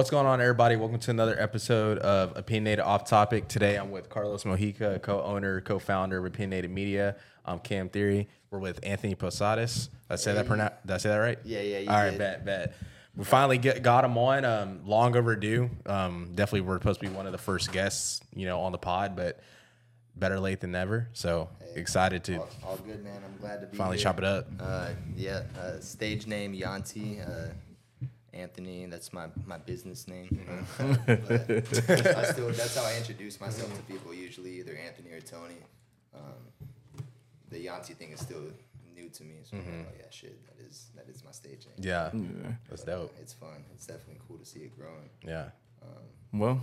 What's going on, everybody? Welcome to another episode of Opinionated Off Topic. Today, I'm with Carlos Mojica, co-owner, co-founder of Opinionated Media. I'm Cam Thierry. We're with Anthony Posadas. Did I say that? Pronoun- did I say that right? Yeah, yeah, you All right, did. bet, bet. We finally get, got him on. Um, long overdue. Um, definitely, we're supposed to be one of the first guests, you know, on the pod, but better late than never. So excited to All, all good, man. I'm glad to be finally here. chop it up. Uh, yeah, uh, stage name Yantee. Uh, Anthony, that's my, my business name. But I still, that's how I introduce myself to people. Usually, either Anthony or Tony. Um, the Yantee thing is still new to me. So I'm like, oh yeah, shit, that is that is my stage name. Yeah, that's dope. It's fun. It's definitely cool to see it growing. Yeah. Well,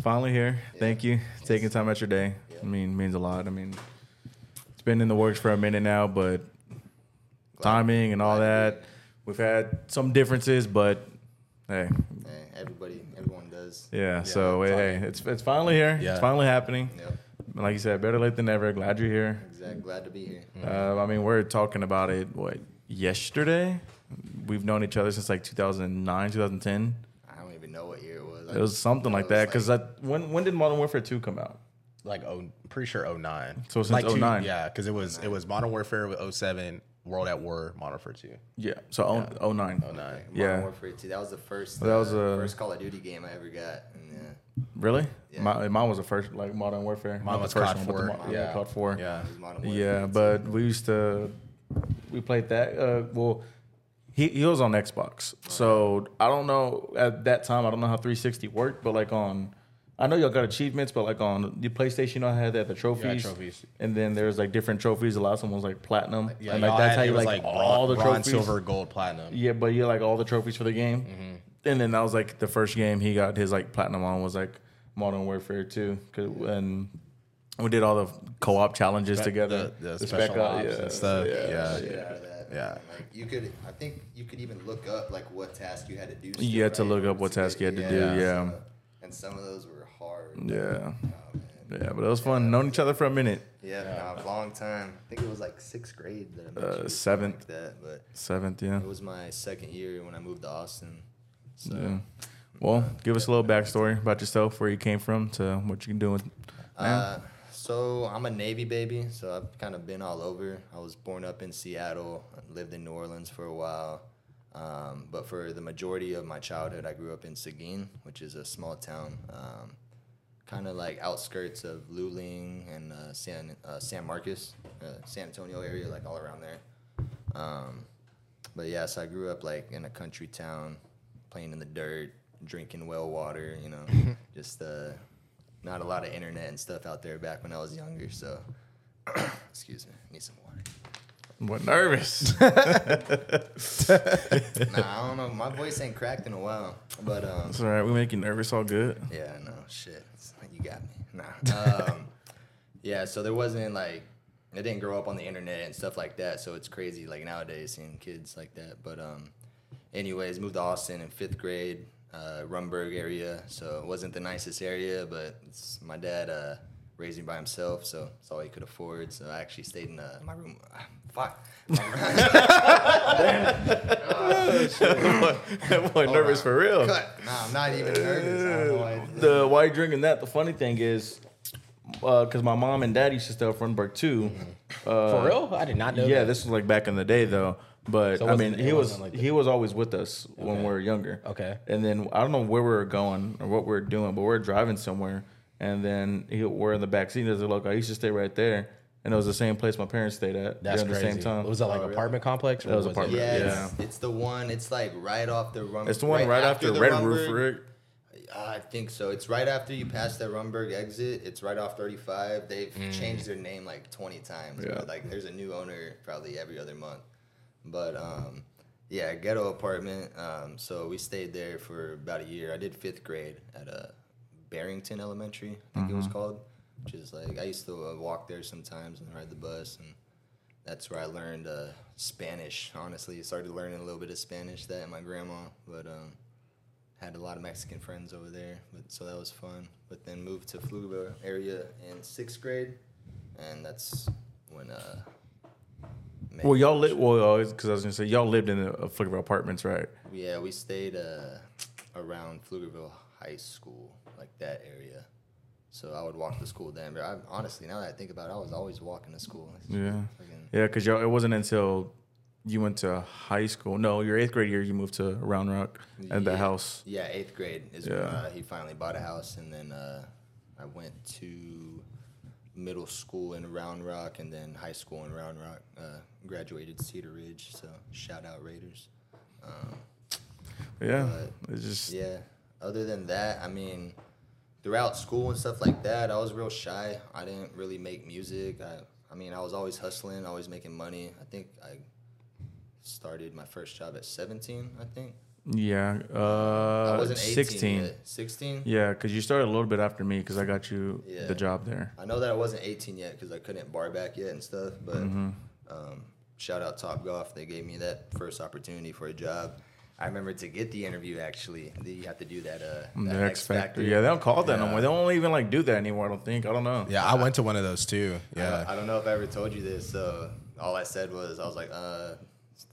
finally here. Thank you. Taking time out your day. Yeah. I mean, means a lot. I mean, it's been in the works for a minute now, but timing and all glad to that. We've had some differences, but hey, Hey, everybody, everyone does. yeah. so hey, hey, it's it's finally here. Yeah. It's finally happening. Yep. Like you said, better late than never. Glad you're here. Exactly. Glad to be here. Uh, I mean, we're talking about it. What yesterday? We've known each other since like 2009, 2010. I don't even know what year it was. It was something I like was that. Because when when did Modern Warfare 2 come out? like oh, I'm pretty sure 09. So since like two- 09. yeah, because it was it was Modern Warfare with 07, World at War, Modern Warfare 2. Yeah. So oh, 09. 09. Modern Yeah. Warfare 2. That was the first. That was, uh, uh, first Call of Duty game I ever got. And, yeah, Really? Yeah. My, mine was the first, like Modern Warfare. Mine Not was the first COD one, 4. Mo- Yeah. COD 4. Yeah. it was Modern Warfare. Yeah, but we used to, we played that. Uh, well, he, he was on Xbox. So I don't know, at that time, I don't know how 360 worked, but like on, I know y'all got achievements, but like on the PlayStation, y'all had that, the trophies. trophies. And then there's like different trophies. The last one was like platinum. Yeah, and y'all like that's had- how it you was like, bron- all the bronze, trophies. silver, gold, platinum. Yeah, but you like all the trophies for the game. Mm-hmm. And then that was like the first game he got his like platinum on was like Modern Warfare 2. 'Cause- And we did all the co op challenges together. the, the, Spec special Ops, ops yeah, and stuff. yeah, Yeah, Shit out of that. Yeah. Like you could, I think you could even look up like what task you had to do. You had to right, look up what task you had to do, yeah. so- and some of those were hard. Yeah. Oh, man. Yeah, but it was fun. Known each other for a minute. Yeah, nah, a long time. I think it was like sixth grade that I met Uh, you, seventh. Like that, but Seventh, yeah. it was my second year when I moved to Austin. So Yeah. Well, give us a little backstory about yourself, where you came from, to what you can do with. Uh, so I'm a Navy baby, so I've kind of been all over. I was born up in Seattle, lived in New Orleans for a while, um, but for the majority of my childhood, I grew up in Seguin, which is a small town, um, kind of like outskirts of Luling and uh, San uh, San Marcos, uh, San Antonio area, like all around there. Um, but yeah, so I grew up like in a country town, playing in the dirt, drinking well water, you know, just uh, not a lot of internet and stuff out there back when I was younger. So, excuse me, need some water. What nervous? Nah, I don't know. My voice ain't cracked in a while, but um, It's all right. We make you nervous. All good. yeah, no shit. It's you got me. Nah. Um, yeah, so there wasn't like I didn't grow up on the internet and stuff like that, so it's crazy like nowadays seeing kids like that. But um, anyways, moved to Austin in fifth grade, uh, Rundberg area. So it wasn't the nicest area, but it's, my dad uh, raised me by himself, so it's all he could afford. So I actually stayed in uh, my room. Fuck. that boy nervous for real. Cut. Nah, I'm not even nervous. I don't know why I the why you drinking that? The funny thing is, because my mom and dad used to stay at Frunberg too. Uh, For real? I did not know. yeah, that. this was like back in the day though. But So I mean, he was wasn't like he was always with us when we were younger. Okay. And then I don't know where we were going or what we were doing, but we are driving somewhere, and then he, we're in the back seat. There's a local. I used to stay right there, and it was the same place my parents stayed at That's during crazy. the same time. It was that like Oh, really? apartment complex? or That was it- apartment. Yeah, It's, it's the one. It's like right off the Rum. it's the one right, after, the Red Rundberg- Roof, Rick. Uh, I think so. It's right after you pass the Rundberg exit. It's right off 35. They've changed their name like 20 times. Yeah. Like there's a new owner probably every other month. But um, yeah, ghetto apartment. Um, so we stayed there for about a year. I did fifth grade at a Barrington Elementary, I think it was called. Which is like I used to uh, walk there sometimes and ride the bus, and that's where I learned uh, Spanish. Honestly, started learning a little bit of Spanish that and my grandma, but um, had a lot of Mexican friends over there, but so that was fun. But then moved to Fluga area in sixth grade, and that's when uh. Well, y'all lived well because I was gonna say y'all lived in the uh, Flickr apartments, right? Yeah, we stayed. Uh, around Pflugerville High School, like that area. So I would walk to school then. But I, honestly, now that I think about it, I was always walking to school. It's Yeah. fucking- Yeah, because it wasn't until you went to high school. No, your eighth grade year, you moved to Round Rock and the house. Yeah, eighth grade is when uh, he finally bought a house, and then uh, I went to middle school in Round Rock, and then high school in Round Rock. Uh, graduated Cedar Ridge, so shout out Raiders. Um, Yeah, it's just yeah. Other than that, I mean, throughout school and stuff like that, I was real shy. I didn't really make music. I, I mean, I was always hustling, always making money. I think I started my first job at 17. I think yeah. I Uh, wasn't 18 sixteen. 16. Yeah, because you started a little bit after me because I got you Yeah. the job there. I know that I wasn't 18 yet because I couldn't bar back yet and stuff. But Mm-hmm. um, shout out Top Golf. They gave me that first opportunity for a job. I remember to get the interview. Actually, you have to do that. Uh, The that X Factor. Yeah, they don't call it that no more. They don't even like do that anymore. I don't think. I don't know. Yeah, I went to one of those too. Yeah. don't, I don't know if I ever told you this. So all I said was, I was like, uh,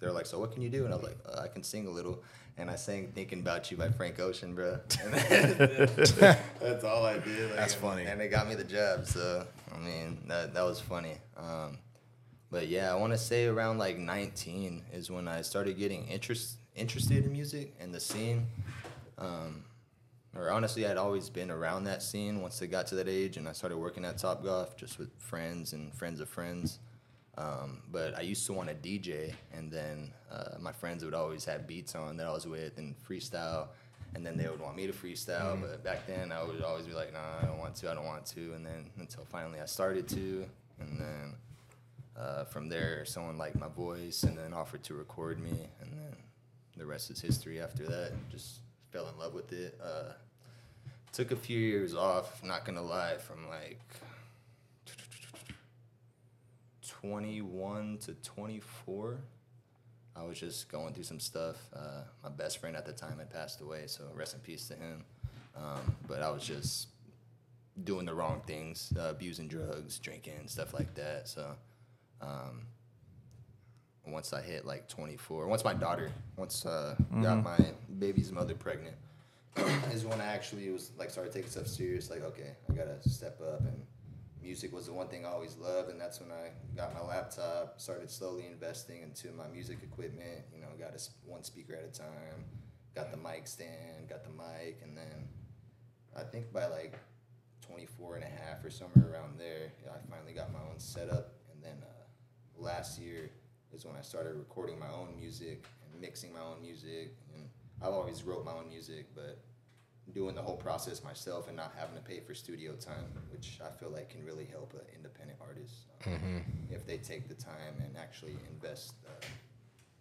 they're like, so what can you do? And I was like, uh, I can sing a little. And I sang "Thinking About You" by Frank Ocean, bro. That's all I did. like, That's funny. And it got me the job. So I mean, that that was funny. Um, but yeah, I want to say around like 19 is when I started getting interest interested in music and the scene. Um, or honestly, I'd always been around that scene once I got to that age, and I started working at Top Golf just with friends and friends of friends. Um, but I used to want to DJ, and then uh, my friends would always have beats on that I was with and freestyle, and then they would want me to freestyle. But back then, I would always be like, "Nah, I don't want to. I don't want to." And then until finally I started to, and then uh, from there, someone liked my voice and then offered to record me, and then the rest is history. After that, just fell in love with it. Uh, took a few years off. Not gonna lie, from like 21 to 24. I was just going through some stuff. Uh, my best friend at the time had passed away, so rest in peace to him. Um, but I was just doing the wrong things, uh, abusing drugs, drinking, stuff like that. So um, once I hit like 24, once my daughter, once uh, got my baby's mother pregnant, is when I actually was like started taking stuff serious. Like, okay, I gotta step up, and music was the one thing I always loved, and that's when I got my laptop, started slowly investing into my music equipment. You know, got a one speaker at a time, got the mic stand, got the mic, and then I think by like 24 and a half or somewhere around there, I finally got my own setup, and then uh, last year is when I started recording my own music and mixing my own music. And I've always wrote my own music, but doing the whole process myself and not having to pay for studio time, which I feel like can really help an independent artist um, if they take the time and actually invest uh,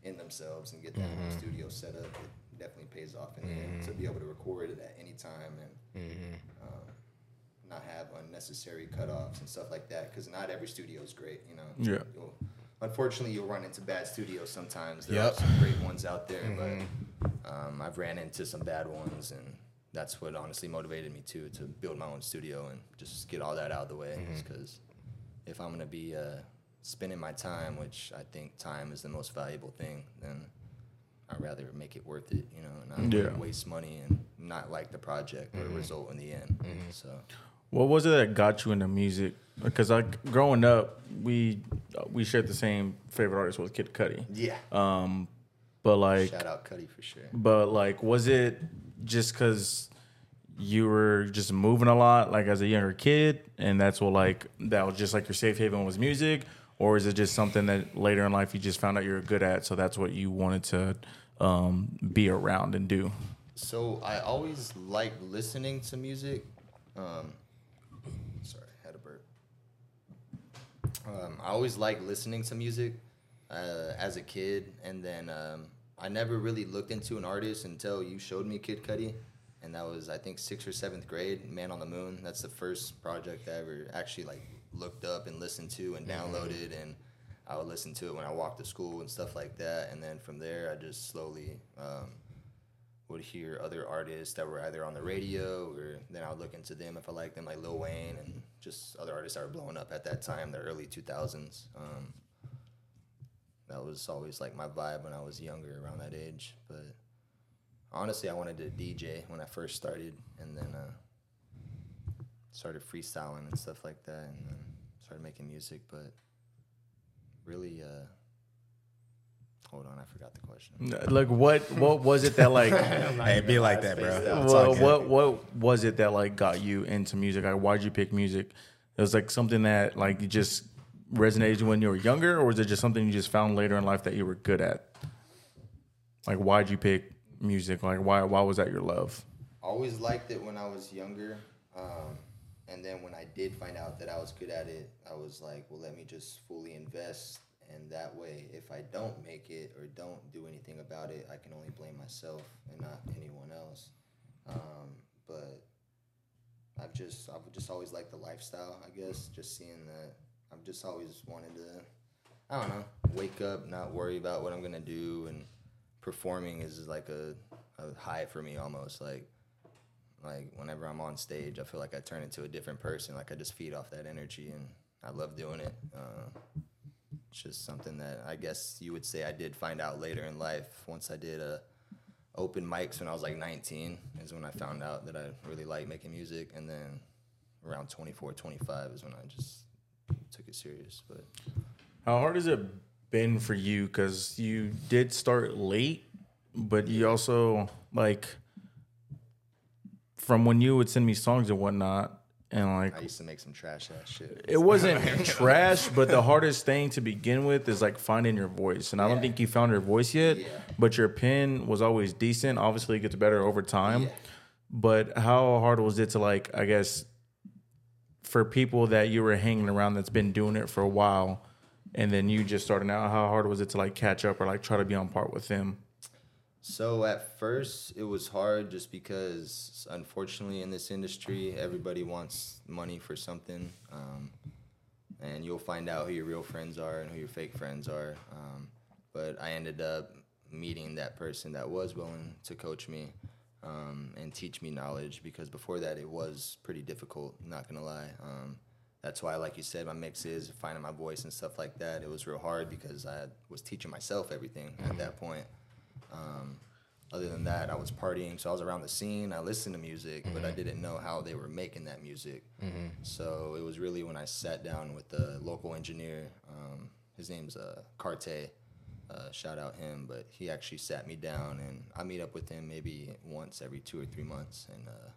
in themselves and get that whole studio set up. It definitely pays off in the end to be able to record it at any time and um, not have unnecessary cutoffs and stuff like that. Because not every studio is great, you know. Yeah. You'll, unfortunately, you'll run into bad studios sometimes. There Yep. are some great ones out there, but um, I've ran into some bad ones, and that's what honestly motivated me too to build my own studio and just get all that out of the way. Because if I'm gonna be uh, spending my time, which I think time is the most valuable thing, then I'd rather make it worth it, you know, and not Yeah. waste money and not like the project or the result in the end. So What was it that got you into music? Because like growing up, we we shared the same favorite artist with Kid Cudi. yeah, Um, but like, shout out Cudi for sure. but like, was it just because you were just moving a lot, like as a younger kid, and that's what like that was just like your safe haven was music, or is it just something that later in life you just found out you were good at, so that's what you wanted to um, be around and do? So I always liked listening to music. Um, sorry, had a burp. Um, I always liked listening to music uh, as a kid, and then um, I never really looked into an artist until you showed me Kid Cudi, and that was I think sixth or seventh grade. Man on the Moon. That's the first project I ever actually like looked up and listened to and downloaded, and I would listen to it when I walked to school and stuff like that. And then from there, I just slowly. Um, would hear other artists that were either on the radio or then I would look into them if I liked them, like Lil Wayne and just other artists that were blowing up at that time, the early 2000s. Um, that was always like my vibe when I was younger, around that age. But honestly, I wanted to DJ when I first started, and then uh, started freestyling and stuff like that, and then started making music. But really, uh, hold on, I forgot the question. Like what what was it that like Hey, it be like that, bro. Spaced out. It's all well, what what was it that like got you into music? Like why'd you pick music? It was like something that like you just resonated when you were younger, or was it just something you just found later in life that you were good at? Like why'd you pick music? Like why why was that your love? always liked it when I was younger. Um, and then when I did find out that I was good at it, I was like, well, let me just fully invest. And that way, if I don't make it or don't do anything about it, I can only blame myself and not anyone else. Um, but I've just, I've just always liked the lifestyle, I guess, just seeing that. I've just always wanted to, I don't know, wake up, not worry about what I'm to do. And performing is like a, a high for me almost. Like, like whenever I'm on stage, I feel like I turn into a different person. Like I just feed off that energy, and I love doing it. Uh, just something that I guess you would say I did find out later in life. Once I did uh, open mics when I was like 19, is when I found out that I really like making music, and then around 24, 25 is when I just took it serious. But How hard has it been for you? Because you did start late, but you also like from when you would send me songs and whatnot, and like I used to make some trash ass shit. it wasn't trash, but the hardest thing to begin with is like finding your voice. And I don't think you found your voice yet, Yeah. but your pen was always decent. Obviously, it gets better over time. Yeah. But how hard was it to like, I guess, for people that you were hanging around that's been doing it for a while, and then you just starting out? How hard was it to like catch up or like try to be on par with them? So at first it was hard just because unfortunately in this industry everybody wants money for something, um, and you'll find out who your real friends are and who your fake friends are. Um, but I ended up meeting that person that was willing to coach me um, and teach me knowledge because before that it was pretty difficult. Not gonna lie. Um, that's why, like you said, my mixes, finding my voice and stuff like that, it was real hard because I was teaching myself everything at that point. Um, other than that, I was partying, so I was around the scene. I listened to music, but I didn't know how they were making that music. So it was really when I sat down with the local engineer. Um, his name's uh, Carte. Uh, shout out him, but he actually sat me down, and I meet up with him maybe once every two or three months, and uh,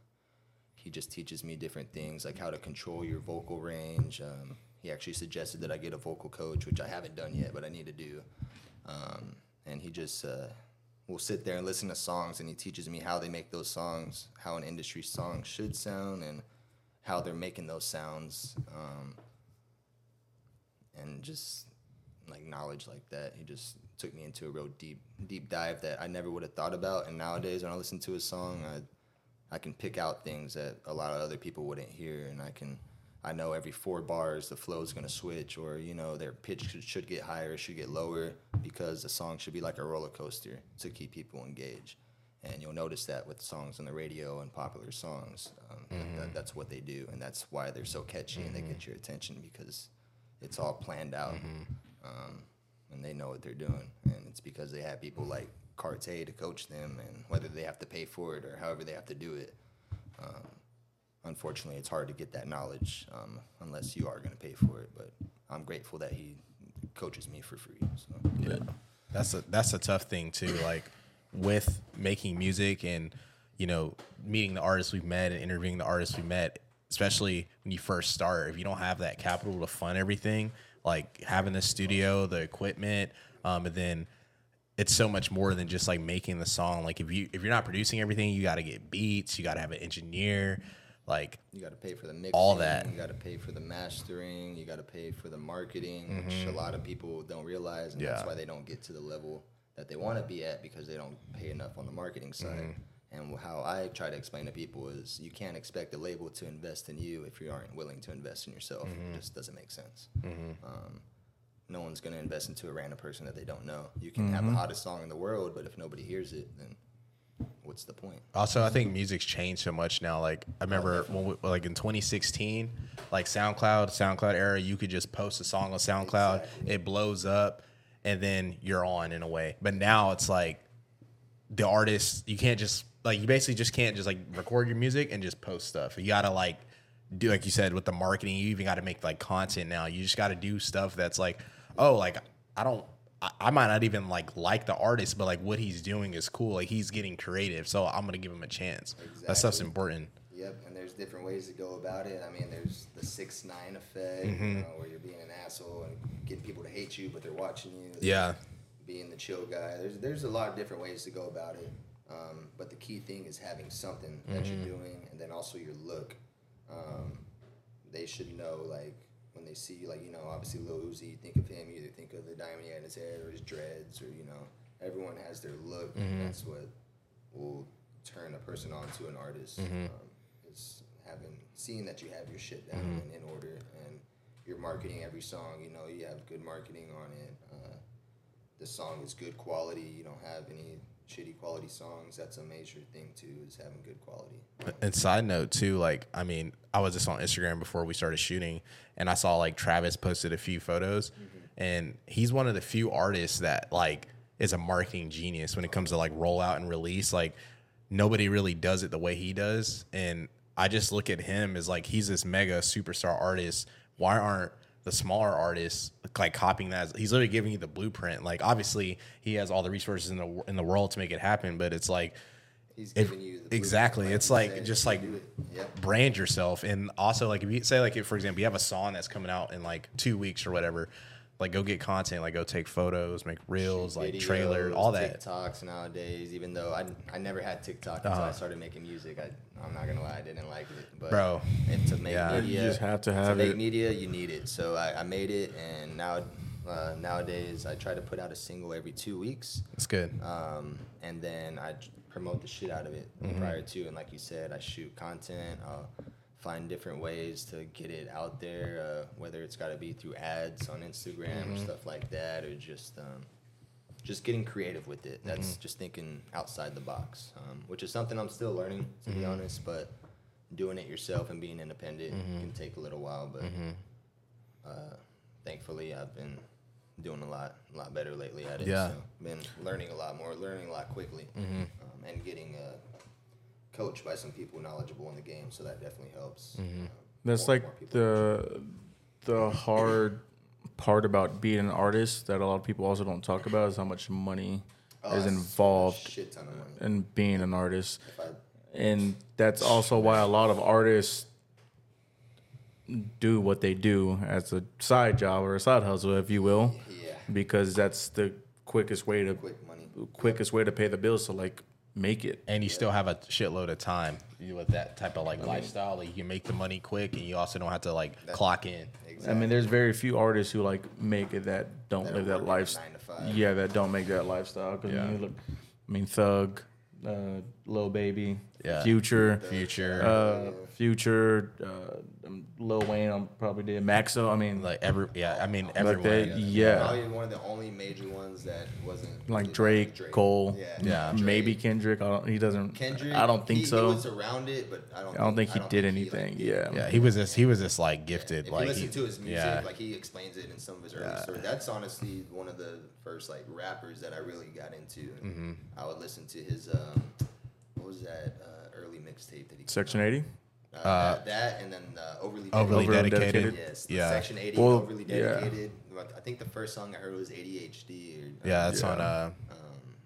he just teaches me different things like how to control your vocal range. Um, he actually suggested that I get a vocal coach, which I haven't done yet, but I need to do. Um, and he just uh, will sit there and listen to songs, and he teaches me how they make those songs, how an industry song should sound, and how they're making those sounds, um, and just like knowledge like that. He just took me into a real deep, deep dive that I never would have thought about. And nowadays, when I listen to a song, I I can pick out things that a lot of other people wouldn't hear, and I can. I know every four bars the flow is gonna switch, or you know their pitch should, should get higher, should get lower, because a song should be like a roller coaster to keep people engaged. And you'll notice that with songs on the radio and popular songs, um, that, that's what they do, and that's why they're so catchy and they get your attention because it's all planned out, um, and they know what they're doing, and it's because they have people like Carte to coach them, and whether they have to pay for it or however they have to do it. Um, unfortunately, it's hard to get that knowledge um, unless you are going to pay for it. But I'm grateful that he coaches me for free. So. Yeah. That's a that's a tough thing too. Like with making music and you know meeting the artists we've met and interviewing the artists we met, especially when you first start. If you don't have that capital to fund everything, like having the studio, the equipment, um, and then it's so much more than just like making the song. Like if you if you're not producing everything, you got to get beats, you got to have an engineer, like You got to pay for the mixing. All that. You got to pay for the mastering. You got to pay for the marketing, which mm-hmm. a lot of people don't realize, and that's why they don't get to the level that they want to be at because they don't pay enough on the marketing side. Mm-hmm. And how I try to explain to people is you can't expect a label to invest in you if you aren't willing to invest in yourself. Mm-hmm. It just doesn't make sense. Um, no one's going to invest into a random person that they don't know. You can have the hottest song in the world, but if nobody hears it, then what's the point? Also, I think music's changed so much now. Like I remember oh, when we, like in 2016, like SoundCloud, SoundCloud era, you could just post a song on SoundCloud, it blows up, and then you're on in a way. But now it's like the artist you can't just like you basically just can't just like record your music and just post stuff. You gotta like do like you said with the marketing. You even got to make like content now. You just got to do stuff that's like, oh, like I don't. I- I might not even like like the artist, but like what he's doing is cool. Like he's getting creative, so I'm gonna give him a chance. That stuff's important. Yep, and there's different ways to go about it. I mean, there's the six nine effect, Mm-hmm. you know, where you're being an asshole and getting people to hate you, but they're watching you. Yeah. being the chill guy. There's there's a lot of different ways to go about it. Um, but the key thing is having something that Mm-hmm. you're doing, and then also your look. Um, they should know like when they see like you know, obviously Lil Uzi. You think of him, you either think of the diamond he had in his head or his dreads, or you know, everyone has their look, Mm-hmm. and that's what will turn a person on to an artist. Mm-hmm. Um, it's having seeing that you have your shit down Mm-hmm. and in order, and you're marketing every song. You know, you have good marketing on it. Uh, the song is good quality. You don't have any shitty quality songs. That's a major thing too, is having good quality. And side note too, like I mean, I was just on Instagram before we started shooting, and I saw like Travis posted a few photos, mm-hmm. and he's one of the few artists that like is a marketing genius when it comes to like rollout and release. Like nobody really does it the way he does, and I just look at him as like he's this mega superstar artist. Why aren't the smaller artists like copying that? He's literally giving you the blueprint. Like obviously he has all the resources in the in the world to make it happen, but it's like He's giving you the exactly. It's like- just like- Yep. brand yourself and also like if you say like if for example you have a song that's coming out in like two weeks or whatever like go get content like go take photos make reels like Videos, trailers all that TikToks nowadays. Even though I, I never had TikTok until Uh-huh. I started making music, I I'm not gonna lie, I didn't like it. But Bro. and to make Yeah. You just have to have to have make it. media, you need it. So I, I made it, and now uh, nowadays I try to put out a single every two weeks. That's good um, and then I promote the shit out of it Mm-hmm. prior to. And like you said, I shoot content. I'll find different ways to get it out there, uh, whether it's got to be through ads on Instagram Mm-hmm. or stuff like that, or just um, just getting creative with it. That's Mm-hmm. just thinking outside the box, um, which is something I'm still learning to Mm-hmm. be honest. But doing it yourself and being independent can take a little while, but uh, thankfully I've been doing a lot, a lot better lately at it. Yeah. So been learning a lot more, learning a lot quickly, um, and getting uh, coached by some people knowledgeable in the game. So that definitely helps. Um, That's more- like more the the hard part about being an artist that a lot of people also don't talk about is how much money Oh, is involved shit ton of money. in being an artist. I, And that's also why a lot of artists do what they do as a side job or a side hustle, if you will, yeah, because that's the quickest way to quick money. quickest way to pay the bills to like make it. and you still have a shitload of time with that type of like lifestyle like you can make the money quick and you also don't have to like clock in Exactly. I mean, there's very few artists who like make it that don't That live that lifestyle. nine to five. Yeah, that don't make that lifestyle. Cause Yeah. I mean, look, I mean, Thug, uh, Lil Baby, Yeah. Future, future uh, Future, uh, um, Lil Wayne. I'm probably did Maxo. I mean, like, like every yeah i mean like everyone they, yeah, Probably one of the only major ones that wasn't like really Drake, Cole, Yeah, Yeah. Drake. maybe Kendrick. I don't. He doesn't. Kendrick. I don't think he, so. He was around it, but I don't. I don't think he did like, anything, did yeah. yeah he was just he was just like gifted If like you listen he- to his music, yeah like he explains it in some of his early Yeah. stories. That's honestly one of the first like rappers that I really got into. And Mm-hmm. I would listen to his um, what was that uh, early mixtape that he Section eighty. uh, that, that and then uh, overly overly Overly dedicated, Dedicated. Yes, the yeah Section 80 Well, overly yeah. dedicated. I think the first song I heard was ADHD. Or, yeah that's Yeah. on uh Um,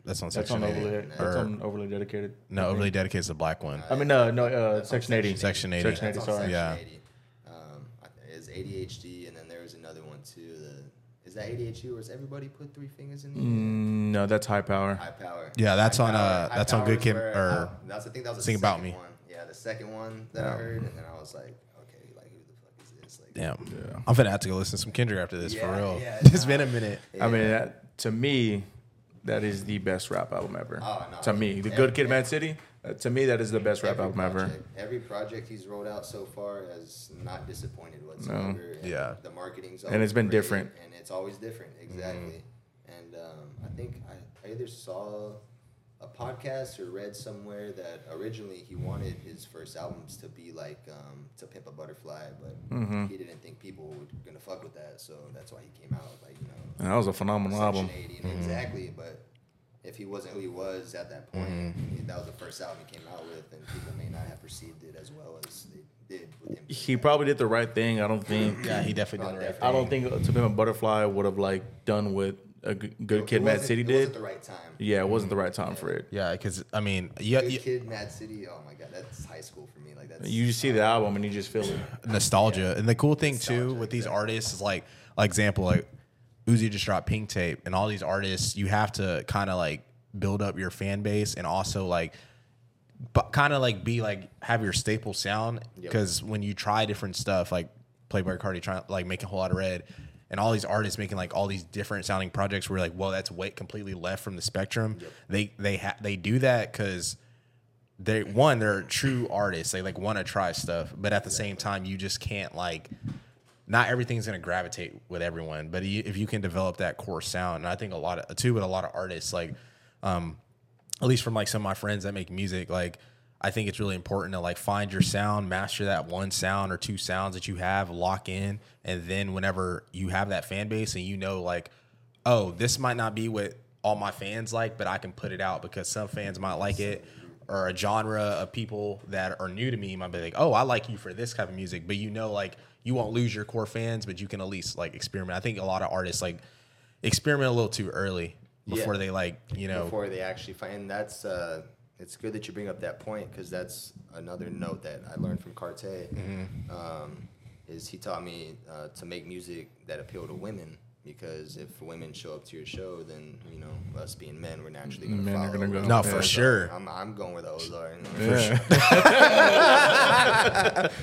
that's on That's section on 80 overly. or, That's on overly dedicated. no I overly dedicated is the black one I mean, no, no, uh, That's Section 80. Section 80. Section 80, That's on sorry. Section Yeah. 80. Um, I- is ADHD, and then there was another one too. The is that ADHD or is everybody put three fingers in the air? Mm, no, that's high power. High power. Yeah, that's High on, uh, High that's on Power Good is Kid- where or I, that's I think that was the Sing About Me. One. Yeah, the second one that I heard, and then I was like, okay, like who the fuck is this? Like, damn Yeah. i'm finna have to go listen to some kendrick after this for real yeah, it's nah. been a minute I mean, that, to me, that is the best rap album ever. Oh, no. to me, the Every- Good Kid, Mad City. Uh, to me, that is the best rap every album ever. Every project he's rolled out so far has not disappointed whatsoever. And Yeah. the marketing's on, And it's been great, different. It's always different. Exactly. And um, I think I, I either saw a podcast or read somewhere that originally he wanted his first albums to be like um, "To Pimp a Butterfly," but Mhm. he didn't think people were gonna fuck with that, so that's why he came out like you know And that was a phenomenal album. 80, and Exactly, but if if he wasn't who he was at that point, mm-hmm. that was the first album he came out with, and people may not have perceived it as well as they did with him. He probably did the right thing. I don't think. Yeah, he definitely did the right definitely. I don't think To Pimp a Butterfly would have like done what a Good It Kid, Mad wasn't- City it wasn't did. the right time. Yeah, it wasn't the right time for it. Yeah, because I mean, yeah, Good yeah, Kid, Mad City. Oh my god, that's high school for me. Like that. You just see the album and you just feel it. nostalgia. And the cool thing too Nostalgia, with these exactly. artists is like, like example, like Uzi just dropped Pink Tape, and all these artists, you have to kind of like build up your fan base and also like, but kind of like be like have your staple sound Yep. because when you try different stuff like Playboi Carti trying like making a Whole Lotta Red. And all these artists making like all these different sounding projects, where like, well, that's way completely left from the spectrum. They they ha- they do that because they one they're true artists they like want to try stuff but at the same time you just can't like not everything's going to gravitate with everyone but if you can develop that core sound and i think a lot of too with a lot of artists like um at least from like some of my friends that make music like i think it's really important to like find your sound master that one sound or two sounds that you have lock in and then whenever you have that fan base and you know like oh this might not be what all my fans like but i can put it out because some fans might like it or a genre of people that are new to me might be like oh i like you for this type of music. But you know like you won't lose your core fans but you can at least like experiment i think a lot of artists like experiment a little too early before Yeah. they like you know before they actually find. And that's uh, it's good that you bring up that point because that's another note that I learned from Carte. Mm-hmm. Um, is he taught me uh, to make music that appeal to women because if women show up to your show, then you know us being men, we're naturally gonna Men are follow. gonna go. No, the for sure. I'm, I'm going where the O's are. You know? Yeah.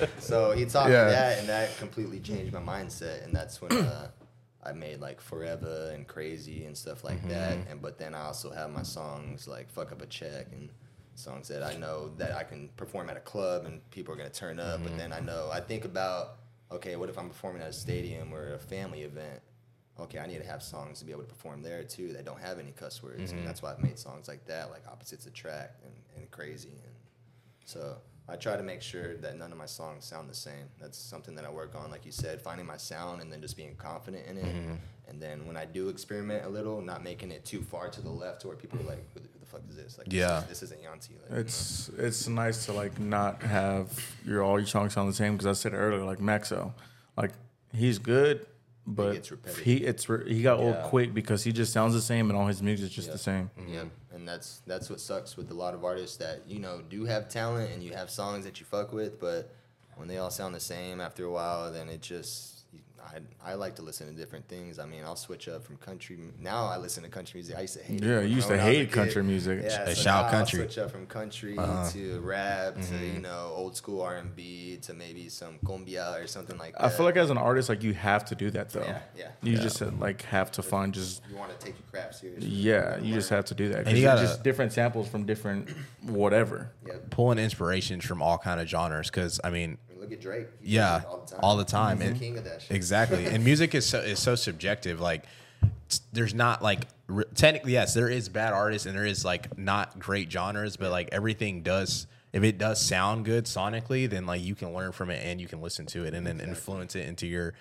So he taught Yeah. me that, and that completely changed my mindset. And that's when uh, I made like Forever and Crazy and stuff like that. And but then I also have my songs like Fuck Up a Check and songs that I know that I can perform at a club and people are gonna turn up. But then I know I think about okay, what if I'm performing at a stadium or a family event? Okay, I need to have songs to be able to perform there too that don't have any cuss words, and mm-hmm. that's why I've made songs like that, like Opposites Attract and, and Crazy, and so I try to make sure that none of my songs sound the same. That's something that I work on, like you said, finding my sound and then just being confident in it. Mm-hmm. And then when I do experiment a little, not making it too far to the left to where people are like, "Who the, who the fuck is this?" Like, Yeah. this, is, this isn't Yantee. Like, you know? It's it's nice to like not have your all your songs sound the same because I said earlier like Maxo, like he's good, but gets repetitive. he it's re- he got old Yeah. quick because he just sounds the same and all his music is just Yeah. the same. Yeah, and that's that's what sucks with a lot of artists that you know do have talent and you have songs that you fuck with, but when they all sound the same after a while, then it just. I, I like to listen to different things. I mean, I'll switch up from country. Now I listen to country music. I used to hate it. Yeah, you used to when I was a hate kid. country music. Yeah, Hey, so shout now country. I'll switch up from country Uh-huh. to rap to Mm-hmm. you know old school R and B to maybe some cumbia or something like that. I feel like as an artist, like you have to do that though. Yeah, yeah. You Yeah. just uh, like have to find just you want to take your craft seriously. yeah. You just have to do that. 'Cause And you gotta- just different samples from different whatever. Yep. pulling inspirations from all kind of genres because i mean I mean, look at Drake. He Yeah, all the time. all the time. He's the king of that shit. Exactly. and music is so is so subjective. Like there's not like re- technically yes, there is bad artists and there is like not great genres, but like everything does if it does sound good sonically, then like you can learn from it and you can listen to it and then influence it into your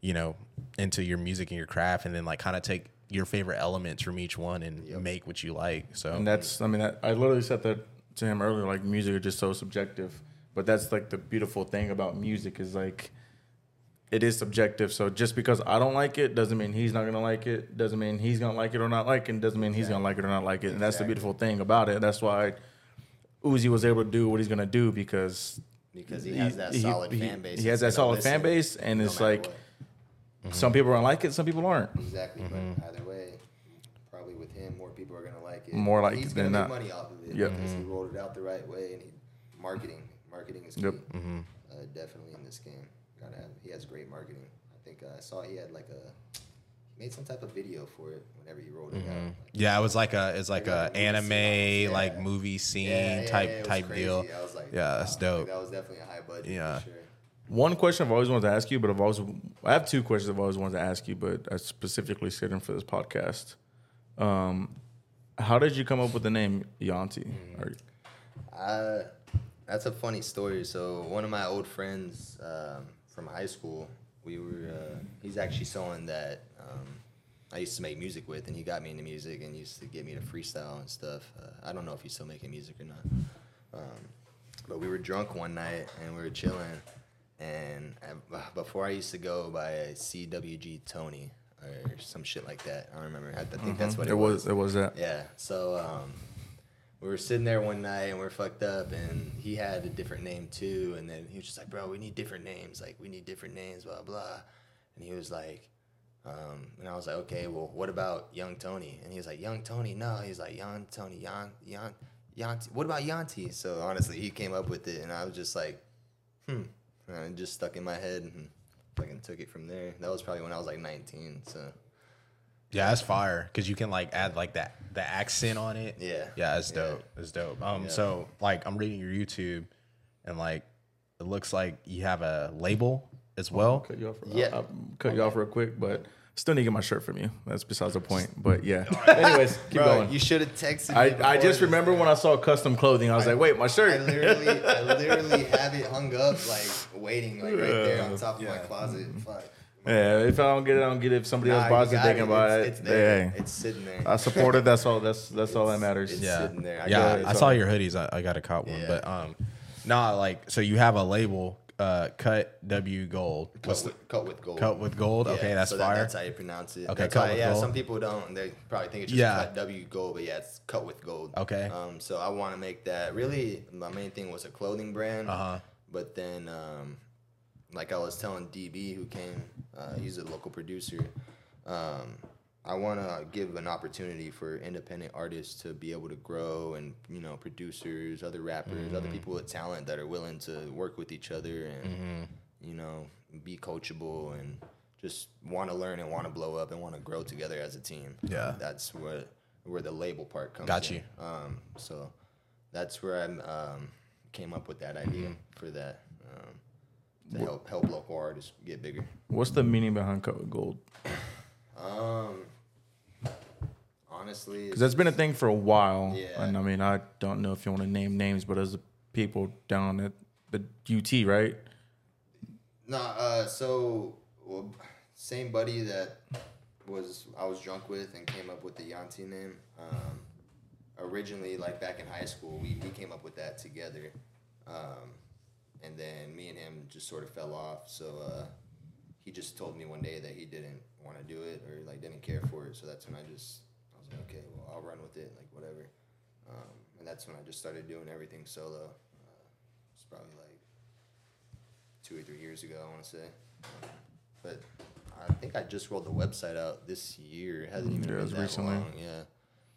you know, into your music and your craft and then like kind of take your favorite elements from each one and make what you like. So And that's, I mean, that, I literally said that to him earlier. Like, music is just so subjective. But that's like the beautiful thing about music is like, it is subjective. So just because I don't like it doesn't mean he's not gonna like it. Doesn't mean he's gonna like it or not like it. Doesn't mean he's gonna like it or not like it. And that's the beautiful thing about it. That's why Uzi was able to do what he's gonna do because because he has that solid he, fan base. He has that gonna solid fan base, and no it's matter like what. some mm-hmm. people are gonna like it, some people aren't. exactly. But mm-hmm. either way, probably with him, more people are gonna like it. More like he's it gonna than make not. money off of it Yep. because he mm-hmm. rolled it out the right way and he marketing. Marketing is key. Yep. Uh, definitely in this game, gotta have. He has great marketing. I think uh, I saw he had like a. He made some type of video for it whenever he rolled it out. Like, yeah, it was like a it's like a Like a anime yeah. like movie scene yeah, yeah, type type crazy. deal. I was like, Yeah, that's wow, dope. that was definitely a high budget. Yeah. sure. One question I've always wanted to ask you, but I've always I have two questions I've always wanted to ask you, but I specifically said them for this podcast. Um, how did you come up with the name Yantee? Or- Uh, that's a funny story. So one of my old friends um, from high school, we were. Uh, he's actually someone that um, I used to make music with, and he got me into music and used to get me to freestyle and stuff. Uh, I don't know if he's still making music or not. Um, but we were drunk one night and we were chilling, and uh, before I used to go by CWG Tony or some shit like that. I don't remember. I, I think that's what it, It was it was that. yeah. So um, we were sitting there one night and we are fucked up, and he had a different name too. And then he was just like, "Bro, we need different names. Like, we need different names, blah blah." And he was like, um, and I was like, "Okay, well, what about Young Tony?" And he was like, "Young Tony, no." He's like, "Young Tony, Young, Young, Yantee. What about Yantee?" So honestly, he came up with it, and I was just like, "Hmm," and it just stuck in my head. And, fucking took it from there. That was probably when I was like 19. So Yeah, that's fire because you can like add like that the accent on it. Yeah. yeah, it's Yeah. dope. It's dope. Um, Yeah. so like I'm reading your YouTube, and like it looks like you have a label as well. Cut you off. Yeah. I'll, I'll cut you off real quick, but still need to get my shirt from you. That's besides the point. But yeah. Anyways, keep Bro, going. you should have texted me. I, I just this, remember man. when I saw custom clothing, I was like, wait, my I shirt. literally, I literally have it hung up, like waiting, like right there on top of my closet. Fuck. Yeah, if I don't get it, I don't get it. If somebody Nah, else you buys it, got they can buy It's, it. it's there. Hey, It's sitting there. I support it. That's all. That's that's all that matters. it's yeah, sitting there. I yeah. it. I saw all- your hoodies. I, I got a cop one, Yeah. but um, nah, like so you have a label, uh, cut W Gold. What's cut, the with, cut with gold. cut with gold? Yeah, okay, that's so that- fire. that's how you pronounce it. Okay, That's cut why- with yeah, gold. some people don't. They probably think it's just Yeah. cut W gold, but yeah, it's cut with gold. Okay. Um, so I want to make that. Really, my main thing was a clothing brand. Uh huh. But then, um, like I was telling DB, who came, uh, he's a local producer. Um, I want to give an opportunity for independent artists to be able to grow, and you know, producers, other rappers, other people with talent that are willing to work with each other, and you know, be coachable and just want to learn and want to blow up and want to grow together as a team. Yeah. that's where where the label part comes. Got in. you. Um, so that's where I um, came up with that idea for that um, to help help local artists get bigger. What's the meaning behind with gold? Um, honestly, Because that's been a thing for a while. Yeah. And I mean, I don't know if you want to name names, but as the people down at the UT, right? Nah, uh, so well, same buddy that was I was drunk with and came up with the Yantee name. Um, originally, like back in high school, we, we came up with that together, um, and then me and him just sort of fell off. So uh, he just told me one day that he didn't want to do it or like didn't care for it. So that's when I just I was like, okay, well I'll run with it, like whatever. Um, and that's when I just started doing everything solo. Uh, it's probably like two or three years ago, I want to say. Um, but I think I just rolled the website out this year. It hasn't even Yeah, it been that recently. long. Yeah.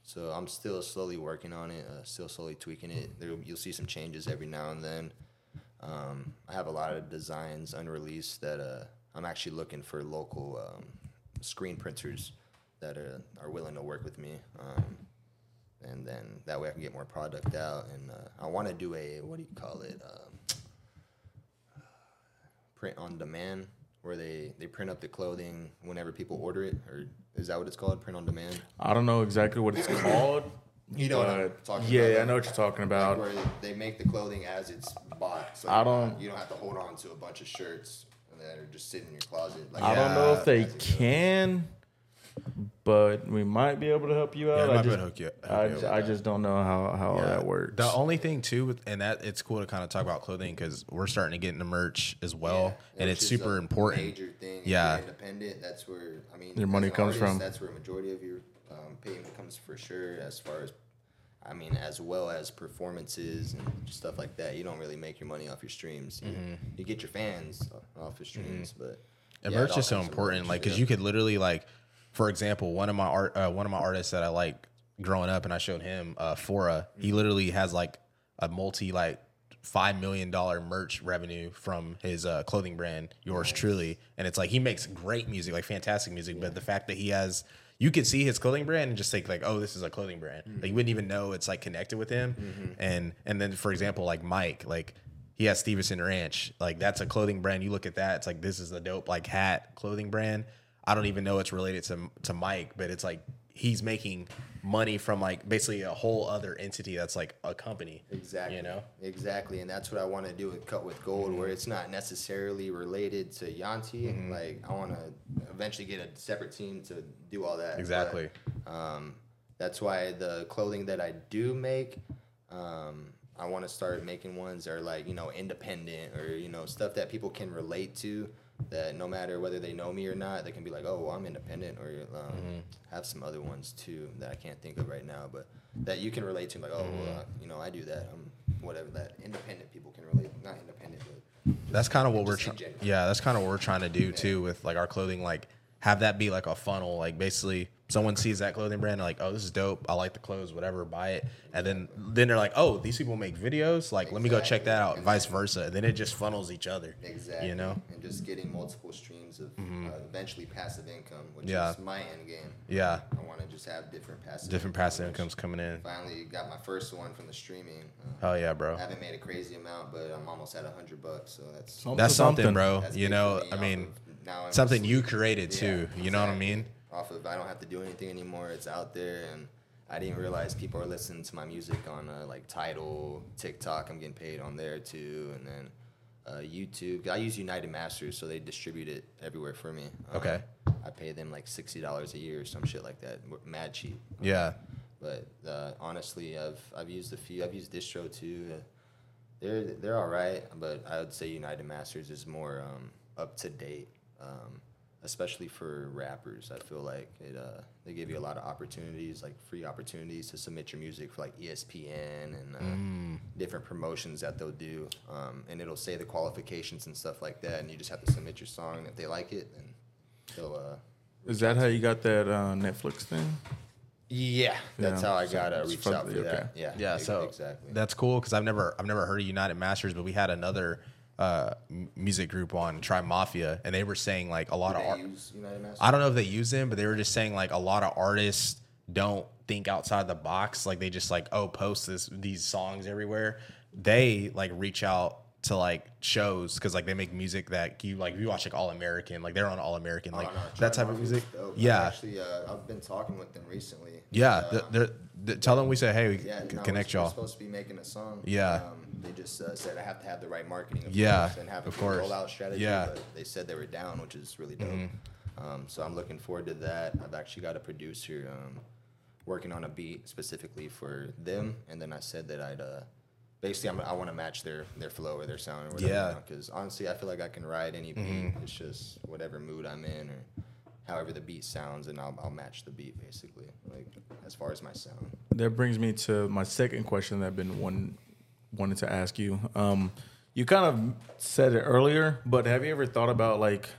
So I'm still slowly working on it. Uh, still slowly tweaking it. There, you'll see some changes every now and then. Um, I have a lot of designs unreleased that uh, I'm actually looking for local um, screen printers that are, are willing to work with me. Um, and then that way I can get more product out. And uh, I want to do a what do you call it? Um, print on demand, where they they print up the clothing whenever people order it, or is that what it's called? Print on demand. I don't know exactly what it's called. You know what I'm but talking yeah, about, I know what you're talking Like about. where they make the clothing as it's bought. So I you're don't- not- You don't have to hold on to a bunch of shirts that are just sitting in your closet. Like I don't know if they as it goes. can, but we might be able to help you out. I might I just, hook you- help I, you just, I just don't know how, how all Yeah. that works. The only thing too, with, and that it's cool to kind of talk about clothing because we're starting to get into merch as well, Yeah, and it's super important. Major thing. If Yeah. you're independent. That's where I mean Your money an comes from. That's where a majority of your um, payment comes for sure. As far as I mean, as well as performances and stuff like that. You don't really make your money off your streams. You, you get your fans off your streams, but And yeah, merch is so important, like because yeah. you could literally like, for example, one of my art, uh, one of my artists that I like growing up, and I showed him uh, Fora. He Mm-hmm. literally has like a multi like five million dollar merch revenue from his uh, clothing brand, yours truly, and it's like he makes great music, like fantastic music. But the fact that he has, you could see his clothing brand and just think like, oh, this is a clothing brand. Mm-hmm. Like you wouldn't even know it's like connected with him. And and then for example, like Mike, like he has Stevenson Ranch. Like that's a clothing brand. You look at that, it's like this is a dope like hat clothing brand. I don't even know it's related to to Mike, but it's like he's making money from like basically a whole other entity that's like a company. Exactly. You know. Exactly, and that's what I want to do with Cut with Gold, where it's not necessarily related to Yantee. Mm-hmm. Like I want to eventually get a separate team to do all that. Exactly. But, um, that's why the clothing that I do make, um, I want to start making ones that are like you know independent or you know stuff that people can relate to. That no matter whether they know me or not, they can be like, "Oh, well, I'm independent," or um, Mm-hmm. have some other ones too that I can't think of right now, but that you can relate to. Like, oh, Mm-hmm. well, you know, I do that. I'm whatever that independent people can relate. Not independent, but That's kind of what we're trying. Yeah, that's kind of what we're trying to do too with like our clothing. Like have that be like a funnel. Like basically, someone sees that clothing brand, they're like, oh, this is dope. I like the clothes, whatever. Buy it, and then then they're like, oh, these people make videos. Like, let me go check that out. Vice versa, and then it just funnels each other. exactly. You know. and just getting multiple streams of uh, eventually passive income, which Yeah. is my end game. Yeah, I want to just have different passive different income, passive which incomes coming in. Finally, got my first one from the streaming. Uh, Oh yeah, bro. I haven't made a crazy amount, but I'm almost at a hundred bucks, so that's Something That's something, bro. that's You know, I mean, of now I'm something just- you created too. Yeah, You know what I mean? Off of I don't have to do anything anymore. It's out there, and I didn't realize people are listening to my music on uh, like Tidal, TikTok. I'm getting paid on there too, and then uh, YouTube. I use United Masters, so they distribute it everywhere for me. Um, Okay. I pay them like sixty dollars a year or some shit like that. Mad cheap. Yeah. But uh, honestly, I've I've used a few. I've used Distro too. Uh, they're they're all right, but I would say United Masters is more um, up to date, um, especially for rappers. I feel like it uh, they give you a lot of opportunities, like free opportunities to submit your music for like ESPN and uh, Mm. different promotions that they'll do, um, and it'll say the qualifications and stuff like that, and you just have to submit your song. And if they like it, then they'll. Uh, Is that how you got that uh, Netflix thing? yeah, that's Yeah, how I got to it's reach from- out for okay. that. Yeah, Yeah, so exactly. that's cool because I've never I've never heard of United Masters, but we had another uh, music group on Try Mafia, and they were saying like a lot of art. use United Masters? I don't know if they use them, but they were just saying like a lot of artists don't think outside the box. Like they just like oh post this these songs everywhere. They like reach out to like shows because like they make music that you like. If you watch like All American, like they're on All American, like Oh, no, that type of music. dope. Yeah, Actually, uh, I've been talking with them recently. yeah. Uh, th- they're, tell them we say hey, we yeah, can no, connect we're, we're y'all. supposed to be making a song. Yeah. Um, they just uh, said I have to have the right marketing. Of Yeah, course, and have a of course. rollout strategy. Yeah. Mm-hmm. But they said they were down, which is really dope. Um, so I'm looking forward to that. I've actually got a producer um, working on a beat specifically for them, and then I said that I'd. Basically, I'm, I want to match their their flow or their sound or whatever. Yeah. Mm-hmm. Because honestly, I feel like I can ride any beat. It's just whatever mood I'm in or however the beat sounds, and I'll, I'll match the beat basically. Like as far as my sound. That brings me to my second question that I've been one, wanted to ask you. Um, you kind of said it earlier, but have you ever thought about like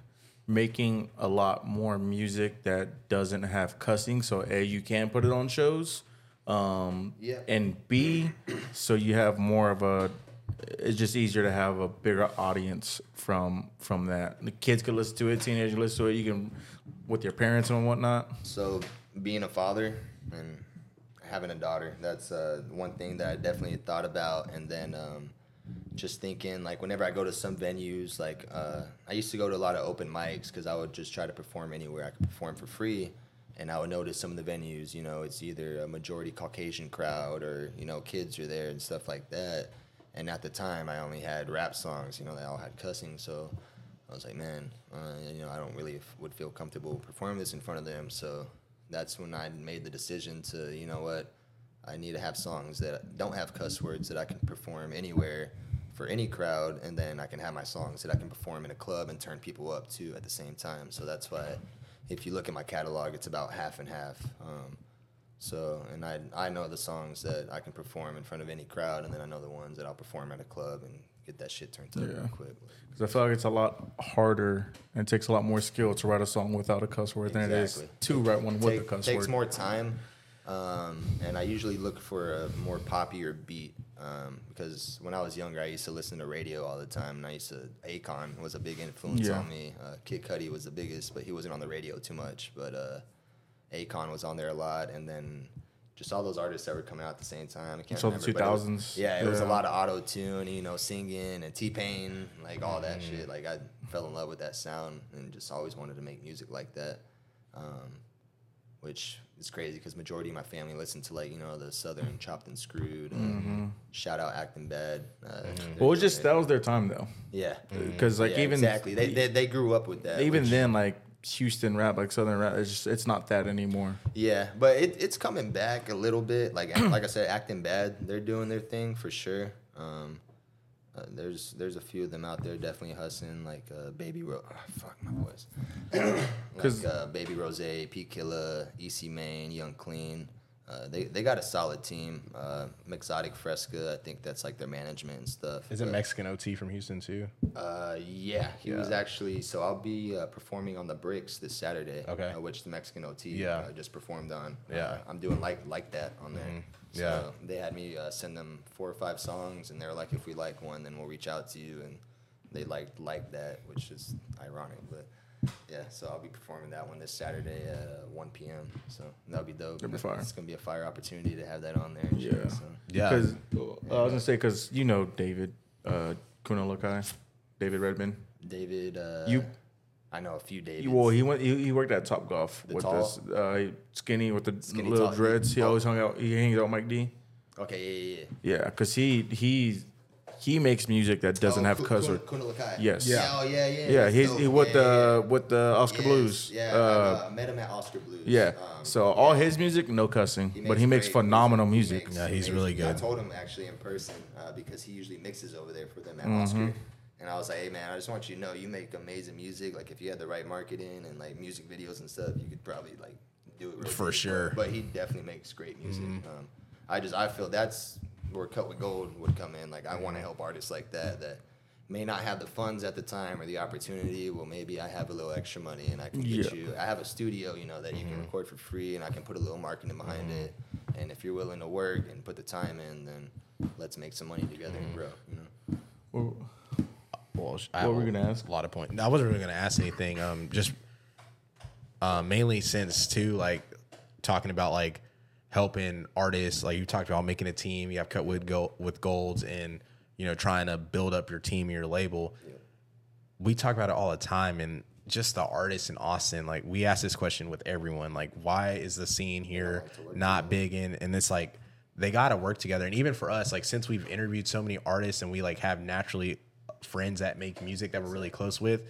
making a lot more music that doesn't have cussing? So A, you can put it on shows, um, Yeah. and B, so you have more of a. It's just easier to have a bigger audience from from that. The kids could listen to it, teenagers listen to it. You can with your parents and whatnot. So being a father and having a daughter, that's uh, one thing that I definitely thought about. And then um, just thinking, like, whenever I go to some venues, like, uh, I used to go to a lot of open mics because I would just try to perform anywhere I could perform for free. And I would notice some of the venues, you know, it's either a majority Caucasian crowd or, you know, kids are there and stuff like that. And at the time, I only had rap songs, you know, they all had cussing. So I was like, man, uh, you know, I don't really f- would feel comfortable performing this in front of them. So that's when I made the decision to, you know what, I need to have songs that don't have cuss words that I can perform anywhere for any crowd, and then I can have my songs that I can perform in a club and turn people up to at the same time. So that's why, if you look at my catalog, it's about half and half. Um, so, and I I know the songs that I can perform in front of any crowd, and then I know the ones that I'll perform at a club and get that shit turned up Yeah. real quick. Because I feel like it's a lot harder and it takes a lot more skill to write a song without a cuss word than it is to write one with Take- a cuss takes word. Takes more time, um, and I usually look for a more poppier beat um, because when I was younger, I used to listen to radio all the time, and I used to Akon was a big influence Yeah. on me. Uh, Kid Cudi was the biggest, but he wasn't on the radio too much. But uh, Akon was on there a lot, and then just all those artists that were coming out at the same time. I can't So the remember, but it was- 2000s, Yeah, it was a lot of auto tune, you know, singing and T Pain, like all that Mm. shit. Like I fell in love with that sound and just always wanted to make music like that. Um, which is crazy because majority of my family listen to like you know the Southern Chopped and Screwed. Uh, Mm-hmm. Shout out Acting Bad. Uh, they're Well, it's doing just that was their time though, yeah, because like Yeah, even exactly they, they they grew up with that. even which- then like Houston rap, like Southern rap, it's just it's not that anymore. Yeah, but it, it's coming back a little bit. Like like I said, acting bad. They're doing their thing for sure. Um, uh, there's there's a few of them out there definitely hustling. Like uh, Baby Ro. oh, fuck my voice. like uh, Baby Rose, P Killa, EC Main, Young Clean. Uh, they they got a solid team. Uh, Mixotic Fresca, I think that's like their management and stuff. Is it Mexican OT from Houston too? uh, yeah, he was actually. So I'll be uh, performing on the Bricks this Saturday. Okay. Which the Mexican OT Yeah. uh, just performed on. Yeah. I'm doing like like that on there. Mhm. So Yeah. They had me uh, send them four or five songs, and they're like, if we like one, then we'll reach out to you, and they liked like that, which is ironic, but. Yeah, so I'll be performing that one this Saturday at 1 p.m. So that'll be dope. That'll be fire. It's gonna be a fire opportunity to have that on there. And shit, Yeah. so. Yeah. Because I was gonna say because you know David uh, Kuno Lokai, David Redman. David. Uh, You- I know a few Davids. He, well, he went. He, he worked at Top Golf The with tall- this uh, skinny with the Skinny little tall- dreads. He oh. always hung out. He hangs out with Mike D. Okay, yeah, yeah, yeah. Yeah, because he he he makes music that doesn't Oh, have Ku- cuss Ku- or Kuna Lakai. Yes. Yeah. Oh yeah, yeah. yeah. that's He's dope. he with Yeah, the yeah, yeah. with the Oskar Yes, Blues. Yeah, uh, I, uh, met him at Oskar Blues. yeah. Um, so all his music, no cussing, but he makes great phenomenal music. He makes Yeah, he's amazing- really I good. told him actually in person uh, because he usually mixes over there for them at Mm-hmm. Oskar. And I was like, hey man, I just want you to know you make amazing music. Like if you had the right marketing and like music videos and stuff, you could probably like do it real For good. sure. But, he definitely makes great music. Mm-hmm. Um, I just I feel that's where Cut with Gold would come in. Like I Mm-hmm. want to help artists like that that may not have the funds at the time or the opportunity. Well, maybe I have a little extra money and I can get Yeah. Mm-hmm. you. I have a studio, you know, that you can record for free and I can put a little marketing behind it. And if you're willing to work and put the time in, then let's make some money together Mm-hmm. and grow. You know. Well, Well, I What were we gonna ask? A lot of points. I wasn't really gonna ask anything. Um, just uh, mainly since too, like talking about like helping artists. Like you talked about making a team. You have cut with go with golds and you know trying to build up your team, your label. We talk about it all the time, and just the artists in Austin. Like we ask this question with everyone. Like, why is the scene here not big in? And it's like they got to work together. And even for us, like since we've interviewed so many artists and we like have naturally friends that make music that we're really close with.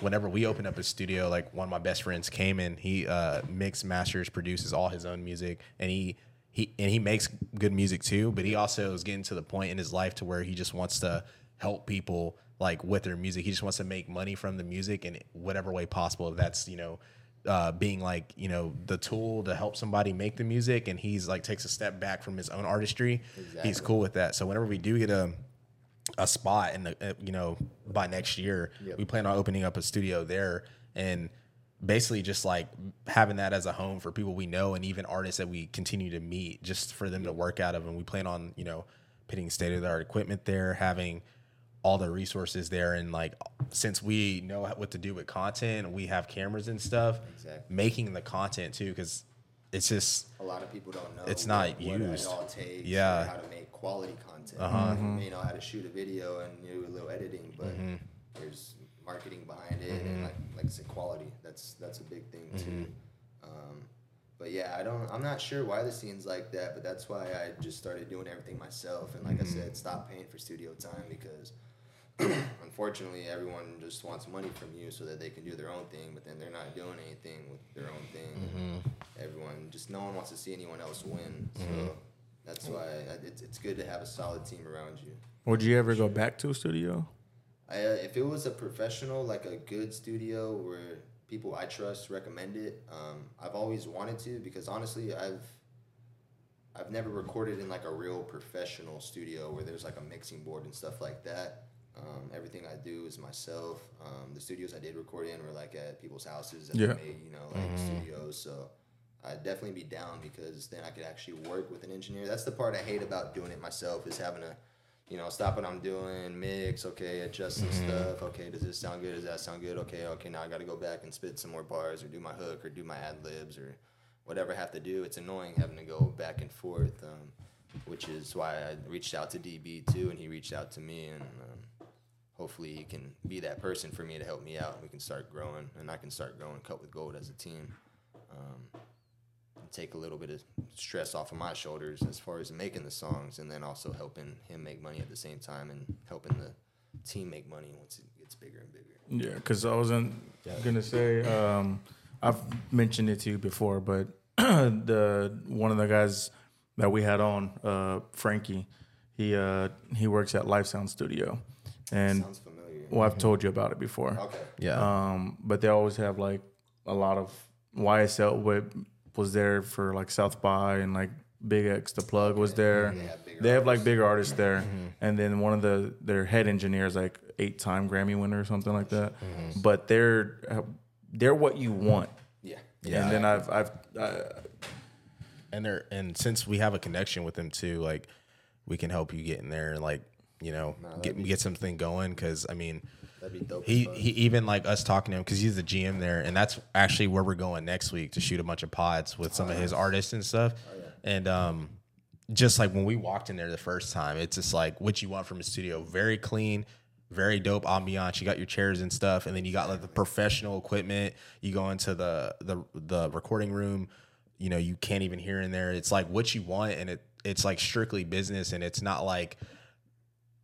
Whenever we open up a studio, like one of my best friends came in, he uh, mixes, masters, produces all his own music, and he he and he makes good music too. But he also is getting to the point in his life to where he just wants to help people like with their music. He just wants to make money from the music in whatever way possible. If that's you know uh, being like you know the tool to help somebody make the music, and he's like takes a step back from his own artistry. He's cool with that. So whenever we do get a a spot in the uh, you know by next year Yep. we plan on opening up a studio there and basically just like having that as a home for people we know and even artists that we continue to meet just for them to work out of and we plan on you know putting state of the art equipment there having all the resources there and like since we know what to do with content we have cameras and stuff Exactly. making the content too because it's just A lot of people don't know. It's not used. it all takes. Yeah. Or how to make quality content. Uh-huh. You may know how to shoot a video and do a little editing, but Mm-hmm. there's marketing behind it and like like I said, quality. That's that's a big thing Mm-hmm. too. Um, but yeah, I don't. I'm not sure why the scene's like that, but that's why I just started doing everything myself. And like Mm-hmm. I said, stop paying for studio time because unfortunately everyone just wants money from you so that they can do their own thing, but then they're not doing anything with their own thing. Mm-hmm. Everyone just no one wants to see anyone else win. So that's why I, it's it's good to have a solid team around you. Would you ever go back to a studio? I, uh, if it was a professional, like a good studio where people I trust recommend it, um, I've always wanted to because honestly, I've I've never recorded in like a real professional studio where there's like a mixing board and stuff like that. Um, everything I do is myself. Um, the studios I did record in were like at people's houses that Yeah. made, you know, like studios. So I'd definitely be down because then I could actually work with an engineer. That's the part I hate about doing it myself is having to, you know, stop what I'm doing, mix, okay, adjust some stuff. Okay, does this sound good? Does that sound good? Okay, okay, now I got to go back and spit some more bars or do my hook or do my ad libs or whatever I have to do. It's annoying having to go back and forth, um, which is why I reached out to DB too, and he reached out to me, and um, hopefully he can be that person for me to help me out, and we can start growing, and I can start growing Cut with Gold as a team. Um, take a little bit of stress off of my shoulders as far as making the songs, and then also helping him make money at the same time and helping the team make money once it gets bigger and bigger. Yeah, because I wasn't gonna say. Um, I've mentioned it to you before, but the one of the guys that we had on, uh, Frankie, he uh, he works at Life Sound Studio, and Sounds familiar. well, I've told you about it before. Okay. Yeah. Um, but they always have like a lot of YSL wa- was there for like South by and like BigXthaPlug was there. They have They have like bigger artists there, Mm-hmm. and then one of the their head engineers like eight time Grammy winner or something like that. Mm-hmm. But they're uh, they're what you want. Yeah. yeah. And then I've I've uh, and they're and since we have a connection with them too, like we can help you get in there and like you know get get something going. Because I mean, That'd be dope. he he even like us talking to him because he's the GM there, and that's actually where we're going next week to shoot a bunch of pods with some of his artists and stuff. And um, just like when we walked in there the first time, it's just like what you want from a studio, very clean. Very dope ambiance. You got your chairs and stuff, and then you got like the professional equipment. You go into the the the recording room. You know, you can't even hear in there. It's like what you want, and it it's like strictly business, and it's not like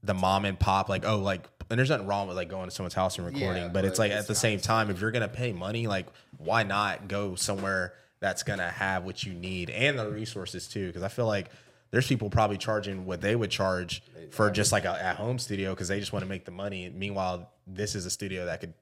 the mom and pop like oh like and there's nothing wrong with like going to someone's house and recording Yeah, but it's like it's at the same time if you're gonna pay money like why not go somewhere that's gonna have what you need and the resources too? Because i feel like there's people probably charging what they would charge for just like a at home studio because they just want to make the money. Meanwhile this is a studio that could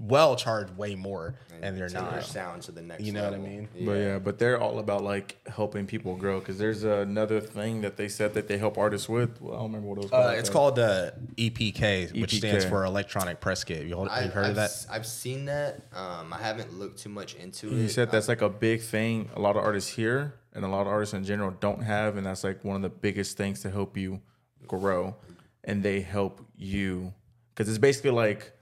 well charge way more and they're Take your not sound to the next. You know what I level. mean? But yeah, but they're all about like helping people grow. Because there's another thing that they said that they help artists with. Well, I don't remember what it was called. uh, it's called uh, EPK, which EPK. stands for Electronic Press Kit. You, I, have heard I've, of that? I've seen that. Um, I haven't looked too much into it. He said that's like a big thing. A lot of artists here and a lot of artists in general don't have, and that's like one of the biggest things to help you grow. And they help you because it's basically like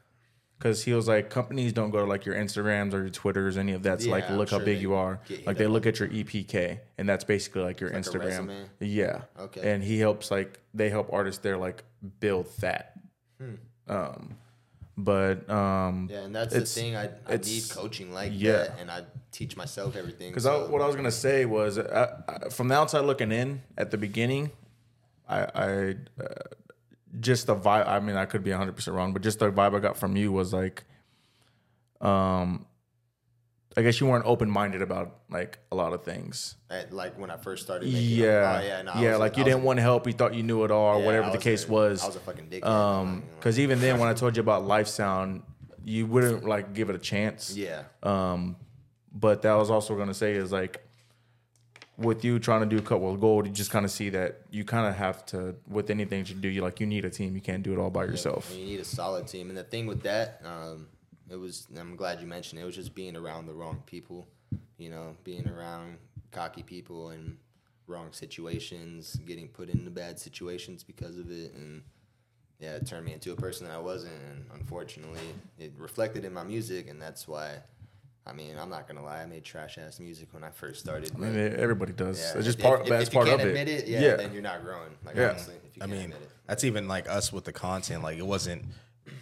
because he was like companies don't go to like your Instagrams or your Twitters, any of that. to like Yeah, I'm look how sure big you are. you Like they look at your EPK, and that's basically like your like a Instagram. resume? Yeah. Okay. And he helps like they help artists there like build that. Hmm. Um, but um, Yeah, and that's It's- the thing. I, I need coaching like yeah. that, and I teach myself everything. Because so- what I was gonna say was, I, I, from the outside looking in, at the beginning, I, I uh, just the vibe. I mean, I could be 100 percent wrong, but just the vibe I got from you was like, um, I guess you weren't open minded about like a lot of things. at, like when I first started. Yeah, oh, yeah, no, I yeah, was like you I didn't a- want to help. You thought you knew it all, or yeah, whatever I the case a- was. I was a fucking dickhead. Um, because even then, when I told you about Life Sound, you wouldn't like give it a chance. yeah, Um, but that was also going to say is like with you trying to do cut with gold, you just kind of see that you kind of have to with anything you do. You like you need a team. You can't do it all by yourself. you need a solid team. And the thing with that, um, it was. I'm glad you mentioned it. it was just being around the wrong people. You know, being around cocky people and wrong situations, getting put into bad situations because of it, and yeah, it turned me into a person that I wasn't. And unfortunately, it reflected in my music, and that's why. I mean, I'm not gonna lie. I made trash ass music when I first started. I mean, everybody does. yeah, it's just if- part. If, that's if you part can't of admit it. it, yeah, yeah. then you're not growing. Like Yeah. honestly, if you I can't mean, admit it. that's even like us with the content. Like it wasn't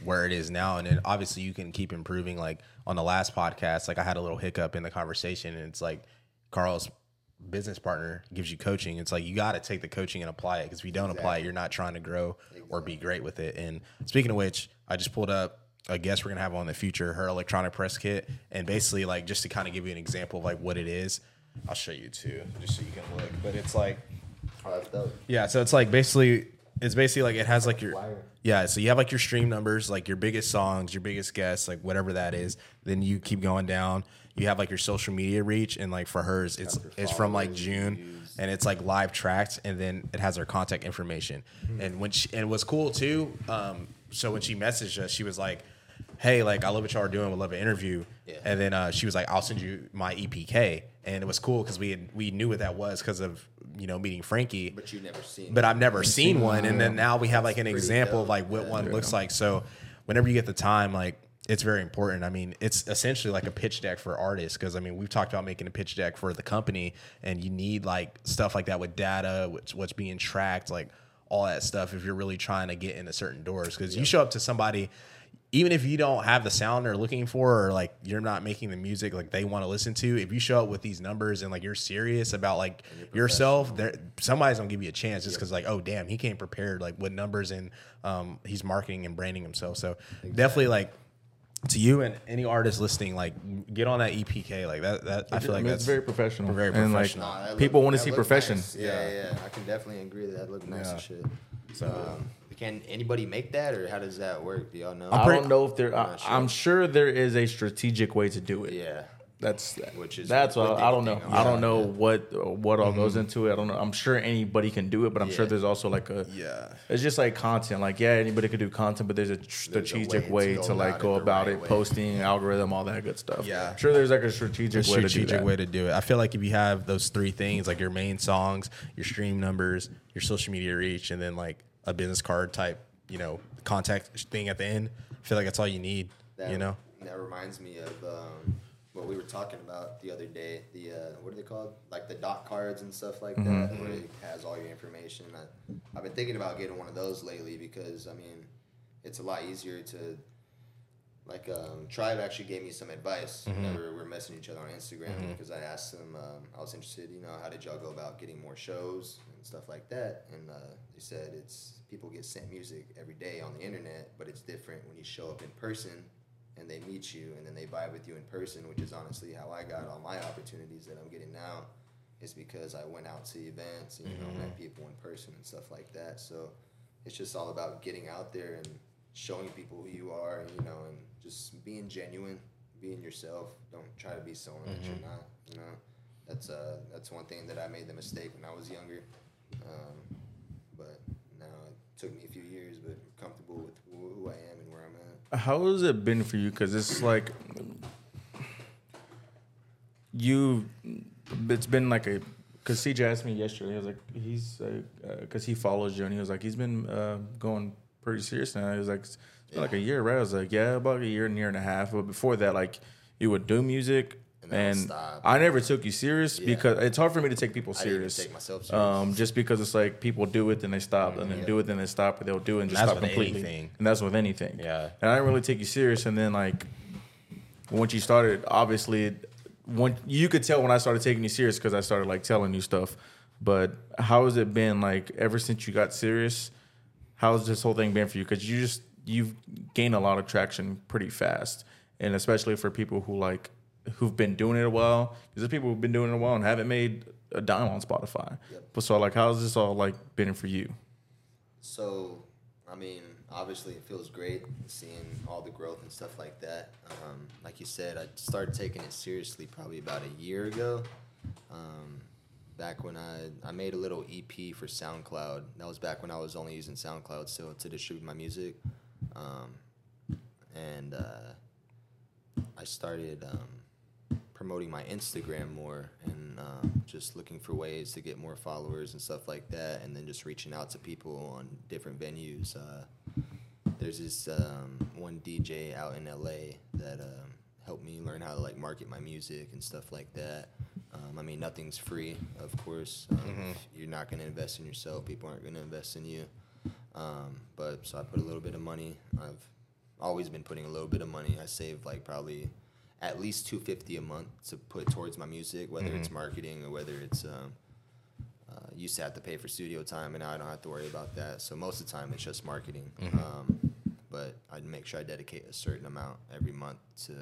where it is now, and then obviously you can keep improving. Like on the last podcast, like I had a little hiccup in the conversation, and it's like Carl's business partner gives you coaching. It's like you got to take the coaching and apply it because if you don't apply it, you're not trying to grow or be great with it. And speaking of which, I just pulled up a guest we're gonna have on the future, her electronic press kit, and basically like just to kind of give you an example of like what it is. I'll show you too, just so you can look. But it's like Oh, yeah, so it's like basically it's basically like it has like your yeah, so you have like your stream numbers, like your biggest songs, your biggest guests, like whatever that is. Then you keep going down. You have like your social media reach, and like for hers, it's it's from like June, and it's like live tracked, and then it has her contact information. And when she and what's cool too, um, so when she messaged us, she was like, "Hey, like I love what y'all are doing. Would love an interview." Yeah. And then uh, she was like, "I'll send you my EPK," and it was cool because we had, we knew what that was because of you know meeting Frankie But you never seen. but I've never seen one. And then now we have like an pretty example of like what one looks like. So whenever you get the time, like it's very important. I mean, it's essentially like a pitch deck for artists because I mean we've talked about making a pitch deck for the company, and you need like stuff like that with data, what's what's being tracked, like all that stuff. If you're really trying to get into certain doors, because you show up to somebody. Even if you don't have the sound they're looking for or like you're not making the music like they want to listen to if you show up with these numbers and like you're serious about like yourself there somebody's gonna give you a chance just because like oh damn he came prepared like with numbers and um he's marketing and branding himself so definitely like to you and any artist listening like get on that epk like that that i feel like mean, that's very professional. very And, like, professional. Nah, that People look- wanna see look profession. nice. Yeah, yeah, I can definitely agree that that look nice Yeah. and shit. So, um, can anybody make that, or how does that work? Do y'all know? I pretty- don't know if there. I'm sure. I'm sure there is a strategic way to do it. yeah, That's Which is that's what what I don't know. of. I don't know yeah. what what all goes mm-hmm. into it. I don't know. I'm sure anybody can do it, but I'm sure there's also like a yeah It's just like content. Like yeah, anybody could do content, but there's a strategic way way, to to, like go about right it, way. posting, algorithm, all that good stuff. Yeah. sure. There's like a strategic, a way to do strategic that. way to do it. I feel like if you have those three things, like your main songs, your stream numbers, your social media reach, and then like a business card type, you know, contact thing at the end, I feel like that's all you need. that, you know, that reminds me of um, what we were talking about the other day. The uh, what are they called? Like the dot cards and stuff like Mm-hmm. that, where it has all your information. I, I've been thinking about getting one of those lately because I mean, it's a lot easier to. Like um, Tribe actually gave me some advice Mm-hmm. whenever we were messaging each other on Instagram because I asked them um, I was interested, you know, how did y'all go about getting more shows and stuff like that, and uh, they said it's people get sent music every day on the internet, but it's different when you show up in person and they meet you and then they vibe with you in person, which is honestly how I got all my opportunities that I'm getting now, is because I went out to events and you know met people in person and stuff like that. So it's just all about getting out there and showing people who you are, you know, and just being genuine, being yourself. Don't try to be someone that you're not. You know, that's uh that's one thing that I made the mistake when I was younger. Um, but now it took me a few years, but I'm comfortable with who who I am and where I'm at. How has it been for you? Because it's like you. It's been like a. Because CJ asked me yesterday, he was like, he's because he follows you, and he was like, he's been uh, going pretty serious now. He was like, it's been like a year, right? I was like, yeah, about a year and year and a half. But before that, like, you would do music, And and stop. I never took you serious Yeah. because it's hard for me to take people serious. take myself serious. Um, just because it's like people do it, then they stop, and then Yeah. do it, then they stop, or they'll do it and just stop completely. anything. And that's with anything. Yeah. And I didn't really take you serious. And then like once you started, obviously, when you could tell when I started taking you serious because I started like telling you stuff. But how has it been like ever since you got serious? How's this whole thing been for you? Because you just you've gained a lot of traction pretty fast, and especially for people who like who've been doing it a while. Because there's people who've been doing it a while and haven't made a dime on Spotify. Yep. But so like, how's this all like been for you? So, I mean, obviously, it feels great seeing all the growth and stuff like that. Um, like you said, I started taking it seriously probably about a year ago. Um, back when I I made a little EP for SoundCloud. That was back when I was only using SoundCloud still to distribute my music. Um, and uh, I started um, promoting my Instagram more and um, just looking for ways to get more followers and stuff like that, and then just reaching out to people on different venues. Uh, there's this um, one DJ out in LA that um, helped me learn how to like market my music and stuff like that. Um, I mean, nothing's free, of course. Um, if You're not going to invest in yourself. People aren't going to invest in you. Um, but so I put a little bit of money. I've always been putting a little bit of money. I save like probably at least two fifty a month to put towards my music, whether it's marketing or whether it's. Um, uh, used to have to pay for studio time, and now I don't have to worry about that. So most of the time, it's just marketing. Um, but I make sure I dedicate a certain amount every month to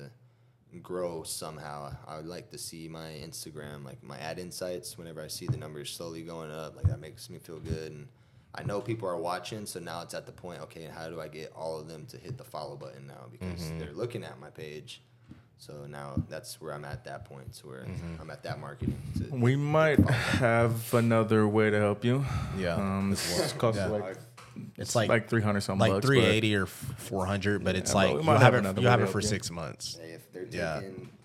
grow somehow. I would like to see my Instagram, like my ad insights, whenever I see the numbers slowly going up, like that makes me feel good. And I know people are watching, so now it's at the point, okay, how do I get all of them to hit the follow button now? Because they're looking at my page. So now that's where I'm at that point, to where I'm at that marketing. To, We might have another way to help you. Yeah. Um, it's cost Yeah. like It's like like three hundred something like bucks, three or four hundred, but it's Yeah, but like we you have have it you have it for help six months. If they're taking Yeah.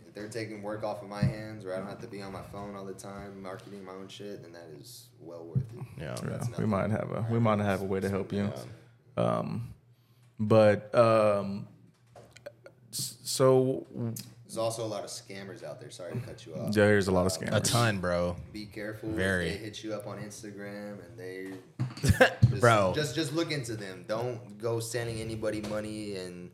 if they're taking work off of my hands, where I don't have to be on my phone all the time marketing my own shit, then that is well worth it. Yeah. Yeah, we might have a we might have a way to help you. Um, but um, so There's also a lot of scammers out there. Sorry to cut you off. yeah, there's a lot of uh, scammers. A ton, bro. Be careful. Very. They hit you up on Instagram and they, just, Bro. just just look into them. Don't go sending anybody money and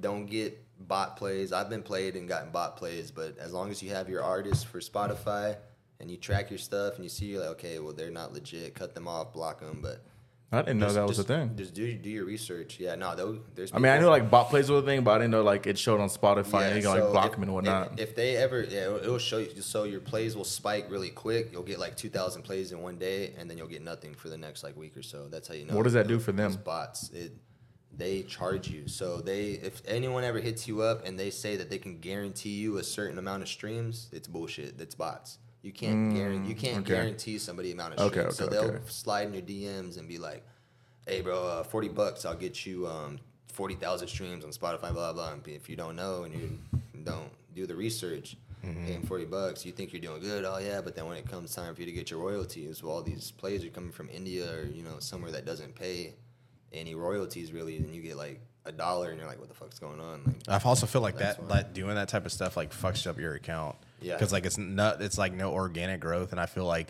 don't get bot plays. I've been played and gotten bot plays, but as long as you have your artist for Spotify and you track your stuff and you see you're like, okay, well they're not legit, cut them off, block them. But I didn't know just- that was just, a thing. Just do do your research. Yeah, no, there's. I mean, I knew like bot plays was a thing, but I didn't know like it showed on Spotify and you can like block if- them and whatnot. If, if they ever, yeah, it'll, it'll show you. So your plays will spike really quick. You'll get like two thousand plays in one day, and then you'll get nothing for the next like week or so. That's how you know. What does that do for them? bots? It they charge you. So they, if anyone ever hits you up and they say that they can guarantee you a certain amount of streams, it's bullshit. That's bots. You can't guarantee. You can't Mm, okay. guarantee somebody amount of Okay, streams. so they'll okay. slide in your DMs and be like, "Hey, bro, uh, forty bucks, I'll get you um, forty thousand streams on Spotify." Blah blah. And if you don't know and you don't do the research, Mm-hmm. paying forty bucks, you think you're doing good. Oh yeah, but then when it comes time for you to get your royalties, well, all these plays are coming from India or you know somewhere that doesn't pay any royalties really, and you get like a dollar, and you're like, "What the fuck's going on?" Like, I also feel like that, why. like doing that type of stuff, like fucks up your account. Yeah. because like it's not, it's like no organic growth, and I feel like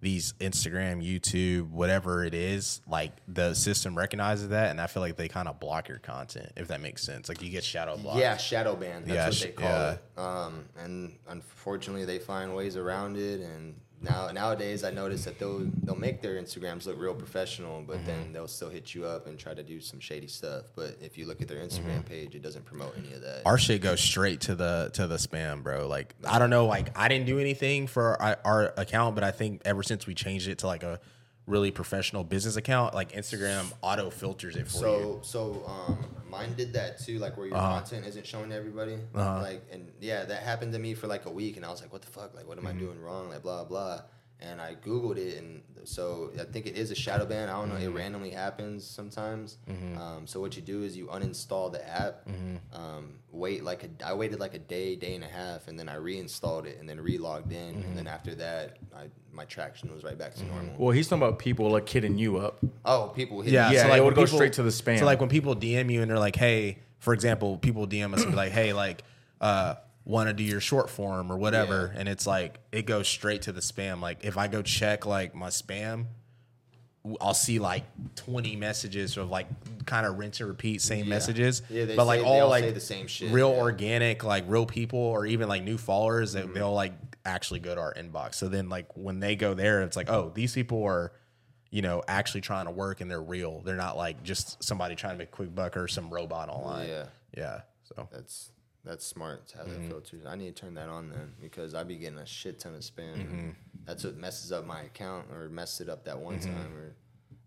these Instagram, YouTube, whatever it is, like the system recognizes that, and I feel like they kind of block your content if that makes sense. Like you get shadow blocked. Yeah, shadow ban. That's Yeah, what they call yeah. it. Um, and unfortunately, they find ways around it. And now nowadays, I notice that they'll they'll make their Instagrams look real professional, but Mm-hmm. then they'll still hit you up and try to do some shady stuff. But if you look at their Instagram page, it doesn't promote any of that. Mm-hmm. our shit goes straight to the to the spam, bro. Like I don't know, like I didn't do anything for our, our account, but I think ever since we changed it to like a really professional business account, like Instagram auto filters it for So you. so so um, mine did that too. Like where your Uh-huh. content isn't showing to everybody. Like and yeah, that happened to me for like a week, and I was like, what the fuck? Like what am Mm-hmm. I doing wrong? Like blah blah. And I googled it, and so I think it is a shadow ban. I don't know. It Mm-hmm. randomly happens sometimes. Um, so what you do is you uninstall the app. Mm-hmm. Um, wait like a, I waited like a day, day and a half, and then I reinstalled it, and then re-logged in, Mm-hmm. and then after that, I, my traction was right back to normal. well, he's talking about people like hitting you up. Oh, people hit Yeah, me. Yeah, so it like would when go people- straight to the spam. So like when people DM you and they're like, "Hey," for example, people DM us and be like, "Hey, like, uh, want to do your short form or whatever," Yeah. and it's like it goes straight to the spam. Like if I go check like my spam, I'll see like twenty messages of like kind of rinse and repeat same messages, Yeah, they but like say- all all like say the same shit, real yeah. organic, like real people or even like new followers. Mm-hmm. They'll like actually go to our inbox. So then like when they go there, it's like, oh, these people are you know, actually trying to work and they're real. They're not like just somebody trying to make a quick buck or some robot online. Yeah. Yeah. So That's that's smart to have Mm-hmm. that filter. I need to turn that on then because I be getting a shit ton of spam. Mm-hmm. That's what messes up my account or messed it up that one Mm-hmm. time where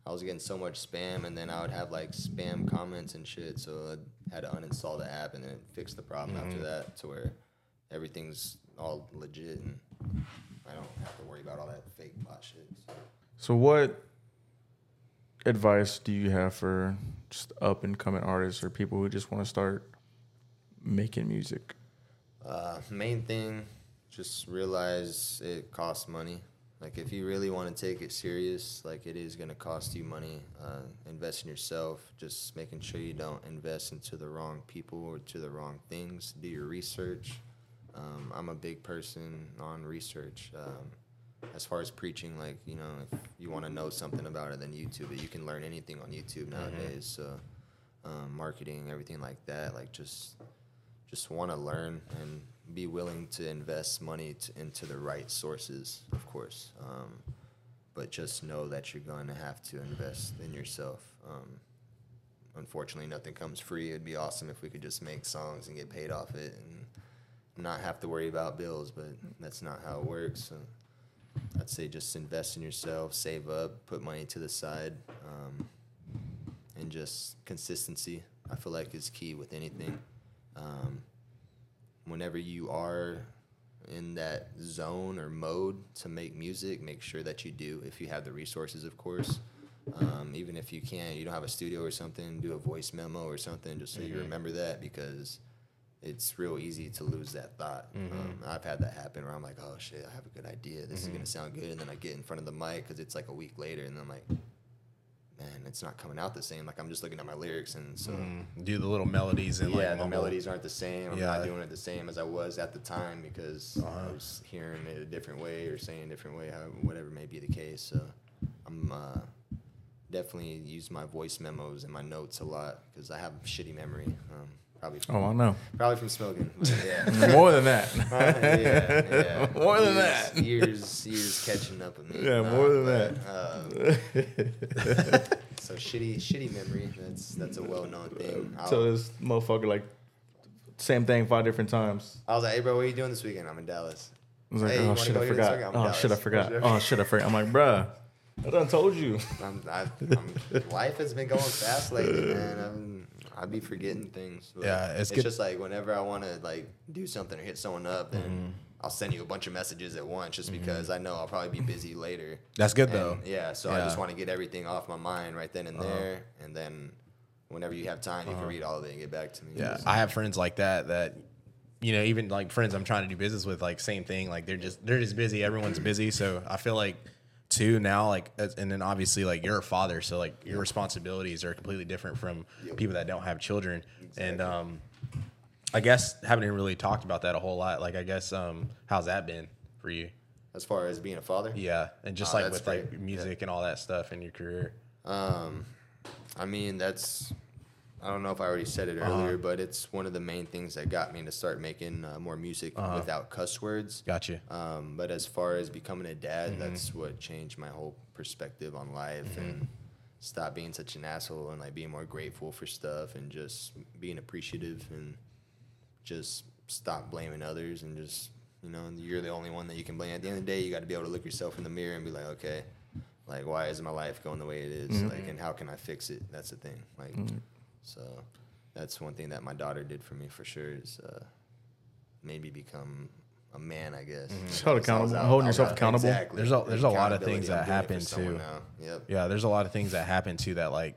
I was getting so much spam and then I would have like spam comments and shit. So I had to uninstall the app and then fix the problem Mm-hmm. after that to where everything's all legit and I don't have to worry about all that fake bot shit. So. So what advice do you have for just up and coming artists or people who just want to start making music? Uh, main thing, just realize it costs money. Like if you really want to take it serious, like it is gonna cost you money. Uh, invest in yourself. Just making sure you don't invest into the wrong people or to the wrong things. Do your research. Um, I'm a big person on research. Um, as far as preaching, like you know, if you want to know something about it, then YouTube it. You can learn anything on YouTube nowadays. So, um, marketing, everything like that. Like just just want to learn and be willing to invest money to, into the right sources, of course. Um, but just know that you're going to have to invest in yourself. Um, unfortunately, nothing comes free. It'd be awesome if we could just make songs and get paid off it and not have to worry about bills, but that's not how it works. So I'd say just invest in yourself, save up, put money to the side, um, and just consistency. I feel like is key with anything. Um, whenever you are in that zone or mode to make music, make sure that you do if you have the resources, of course. Um, even if you can't, you don't have a studio or something, do a voice memo or something just so you remember that because it's real easy to lose that thought. Um, I've had that happen where I'm like, oh shit, I have a good idea. This is gonna sound good, and then I get in front of the mic because it's like a week later, and I'm like, man, it's not coming out the same. Like I'm just looking at my lyrics, and so do the little melodies and yeah, like the mumble. melodies aren't the same. I'm Yeah. not doing it the same as I was at the time because I was hearing it a different way or saying a different way, whatever may be the case. So I'm uh, definitely use my voice memos and my notes a lot because I have shitty memory. Um, Probably from, Oh, I know. probably from smoking. yeah. More than that. yeah, yeah. More than years, that. Years, years catching up with me. Yeah, Nah, more than but, um, so shitty, shitty memory. That's that's a well-known thing. I'll- So this motherfucker like same thing five different times. I was like, "Hey, bro, what are you doing this weekend?" I'm in Dallas. I was like, Hey, oh shit, I forgot. Oh in shit, I forgot. Oh shit, I forgot. I'm like, bruh, I done told you. I'm, I, I'm, life has been going fast lately, man. I'm, I be forgetting things. Yeah, it's it's, good- just like whenever I want to like do something or hit someone up, then Mm-hmm. I'll send you a bunch of messages at once, just mm-hmm. because I know I'll probably be busy later. That's good, And, though. Yeah, so I just want to get everything off my mind right then and uh-huh. there, and then whenever you have time, you can uh-huh. read all of it and get back to me. Yeah, I have friends like that that you know, even like friends I'm trying to do business with, like same thing. Like they're just they're just busy. Everyone's busy, so I feel like too now like and then obviously like you're a father, so like your responsibilities are completely different from people that don't have children. And um, I guess haven't really talked about that a whole lot. Like I guess um, how's that been for you? as far as being a father, Yeah, and just Oh, like with like great. music and all that stuff in your career. Um, I mean, that's. I don't know if I already said it Uh-huh. earlier, but it's one of the main things that got me to start making uh, more music Uh-huh. without cuss words. Gotcha. Um, but as far as becoming a dad, Mm-hmm. that's what changed my whole perspective on life and stop being such an asshole and like being more grateful for stuff and just being appreciative and just stop blaming others and just you know you're the only one that you can blame. At the end of the day, you got to be able to look yourself in the mirror and be like, okay, like why is my life going the way it is? Like, and how can I fix it? That's the thing. Like, so that's one thing that my daughter did for me for sure is uh, made me become a man, I guess. Just hold So accountable, out- holding I yourself out- accountable. Exactly. There's a- there's a lot of things that happen for someone too. Yep. Yeah, there's a lot of things that happen too that like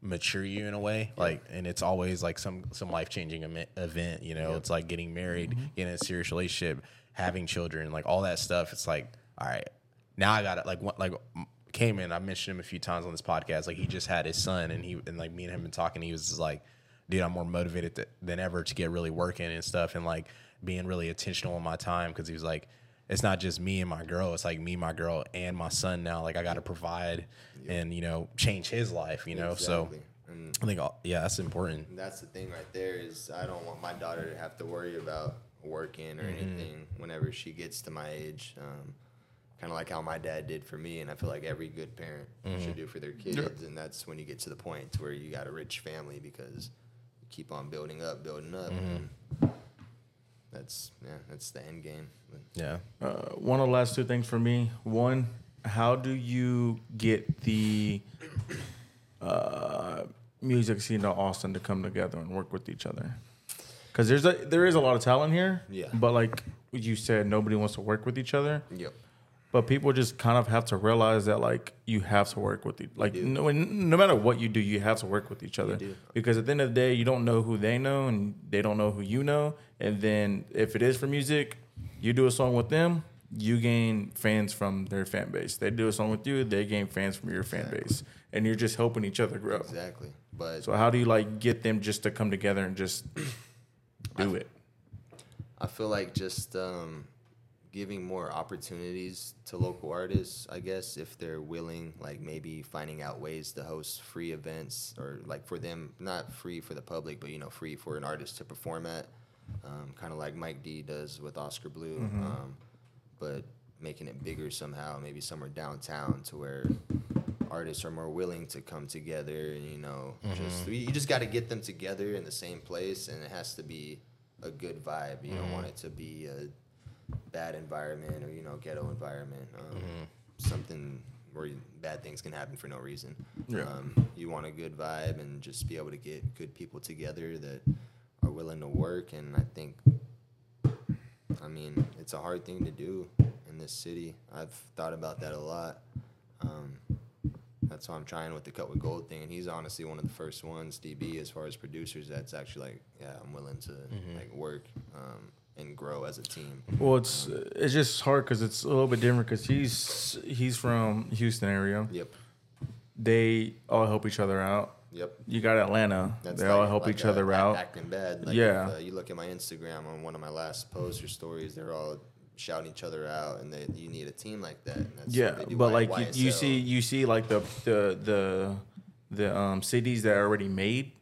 mature you in a way. Like, and it's always like some some life changing event. You know, it's like getting married, Mm-hmm. getting in a serious relationship, having children, like all that stuff. It's like, all right, now I got it. Like, what, like Cayman, I mentioned him a few times on this podcast. Like, he just had his son, and he and like me and him been talking. He was just like, dude, I'm more motivated th- than ever to get really working and stuff, and like being really intentional in my time because he was like it's not just me and my girl. It's like me, my girl, and my son now. Like I got to provide and you know change his life. You know, so Exactly. And I think all- yeah, that's important. that's the thing right there is I don't want my daughter to have to worry about working or Mm-hmm. anything whenever she gets to my age. Um, kind of like how my dad did for me, and I feel like every good parent Mm-hmm. should do for their kids. And that's when you get to the point where you got a rich family because you keep on building up, building up. Mm-hmm. And that's yeah, that's the end game. Yeah, Uh, one of the last two things for me. One, how do you get the uh, music scene in Austin to come together and work with each other? Because there's a there is a lot of talent here. Yeah. But like you said, nobody wants to work with each other. Yep. But people just kind of have to realize that like you have to work with it. Like no, no matter what you do, you have to work with each other. Because at the end of the day, you don't know who they know, and they don't know who you know. And then if it is for music, you do a song with them, you gain fans from their fan base. They do a song with you, they gain fans from your fan base, and you're just helping each other grow. Exactly. But So how do you like get them just to come together and just do it? I feel like just um, giving more opportunities to local artists, I guess, if they're willing, like maybe finding out ways to host free events or like for them, not free for the public, but you know, free for an artist to perform at, um, kind of like Mike D does with Oskar Blue, um, but making it bigger somehow, maybe somewhere downtown to where artists are more willing to come together and you know just you just got to get them together in the same place and it has to be a good vibe. You don't want it to be a bad environment or you know ghetto environment um, something where bad things can happen for no reason Yeah. um, you want a good vibe and just be able to get good people together that are willing to work and i think I mean, it's a hard thing to do in this city. I've thought about that a lot. Um, that's why I'm trying with the cut with gold thing. And he's honestly one of the first ones, DB, as far as producers, that's actually like, yeah, I'm willing to like work um, and grow as a team. Well, it's it's just hard because it's a little bit different because he's he's from Houston area. Yep. They all help each other out. Yep. You got Atlanta. they all help like, each uh, other out. Acting bad. Like Yeah. If, uh, you look at my Instagram on one of my last posts or stories, they're all shouting each other out, and they, you need a team like that. And that's Yeah, what they do but Y- like you, you see, you see like the the the the um cities that are already made.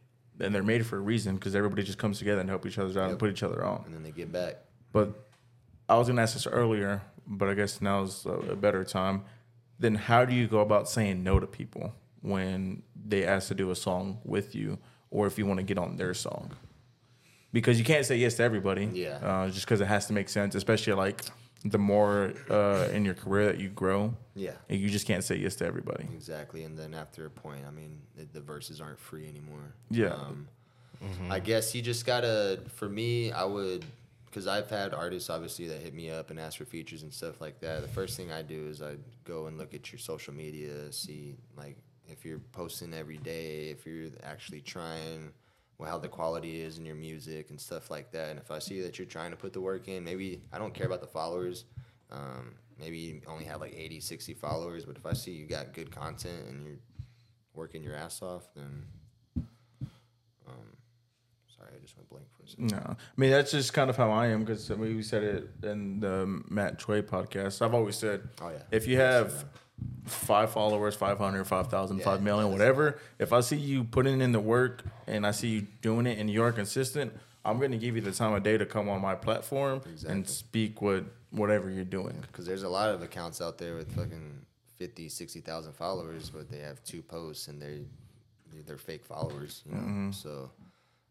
And they're made for a reason because everybody just comes together and help each other out and put each other on. and then they get back. But I was gonna ask this earlier, but I guess now's a, a better time. Then how do you go about saying no to people when they ask to do a song with you, or if you want to get on their song? Because you can't say yes to everybody. Yeah. Uh, just because it has to make sense, especially like the more uh, in your career that you grow, Yeah. you just can't say yes to everybody. Exactly, and then after a point, I mean, the, the verses aren't free anymore. Yeah. Um, I guess you just gotta. For me, I would, because I've had artists obviously that hit me up and ask for features and stuff like that. The first thing I do is I go and look at your social media, see like if you're posting every day, if you're actually trying, well, how the quality is in your music and stuff like that. And if I see that you're trying to put the work in, maybe I don't care about the followers. Um, maybe you only have like 80, 60 followers, but if I see you got good content and you're working your ass off, then um, sorry, I just went blank for a second. No, I mean that's just kind of how I am because I mean, we said it in the Matt Choi podcast. I've always said, Oh, yeah. if you have five followers, 500, 5,000, Yeah, 5 million, whatever, if I see you putting in the work and I see you doing it and you are consistent, I'm going to give you the time of day to come on my platform Exactly. and speak with whatever you're doing. Because there's a lot of accounts out there with fucking 50, 60,000 followers, but they have two posts and they're, they're fake followers, you know? So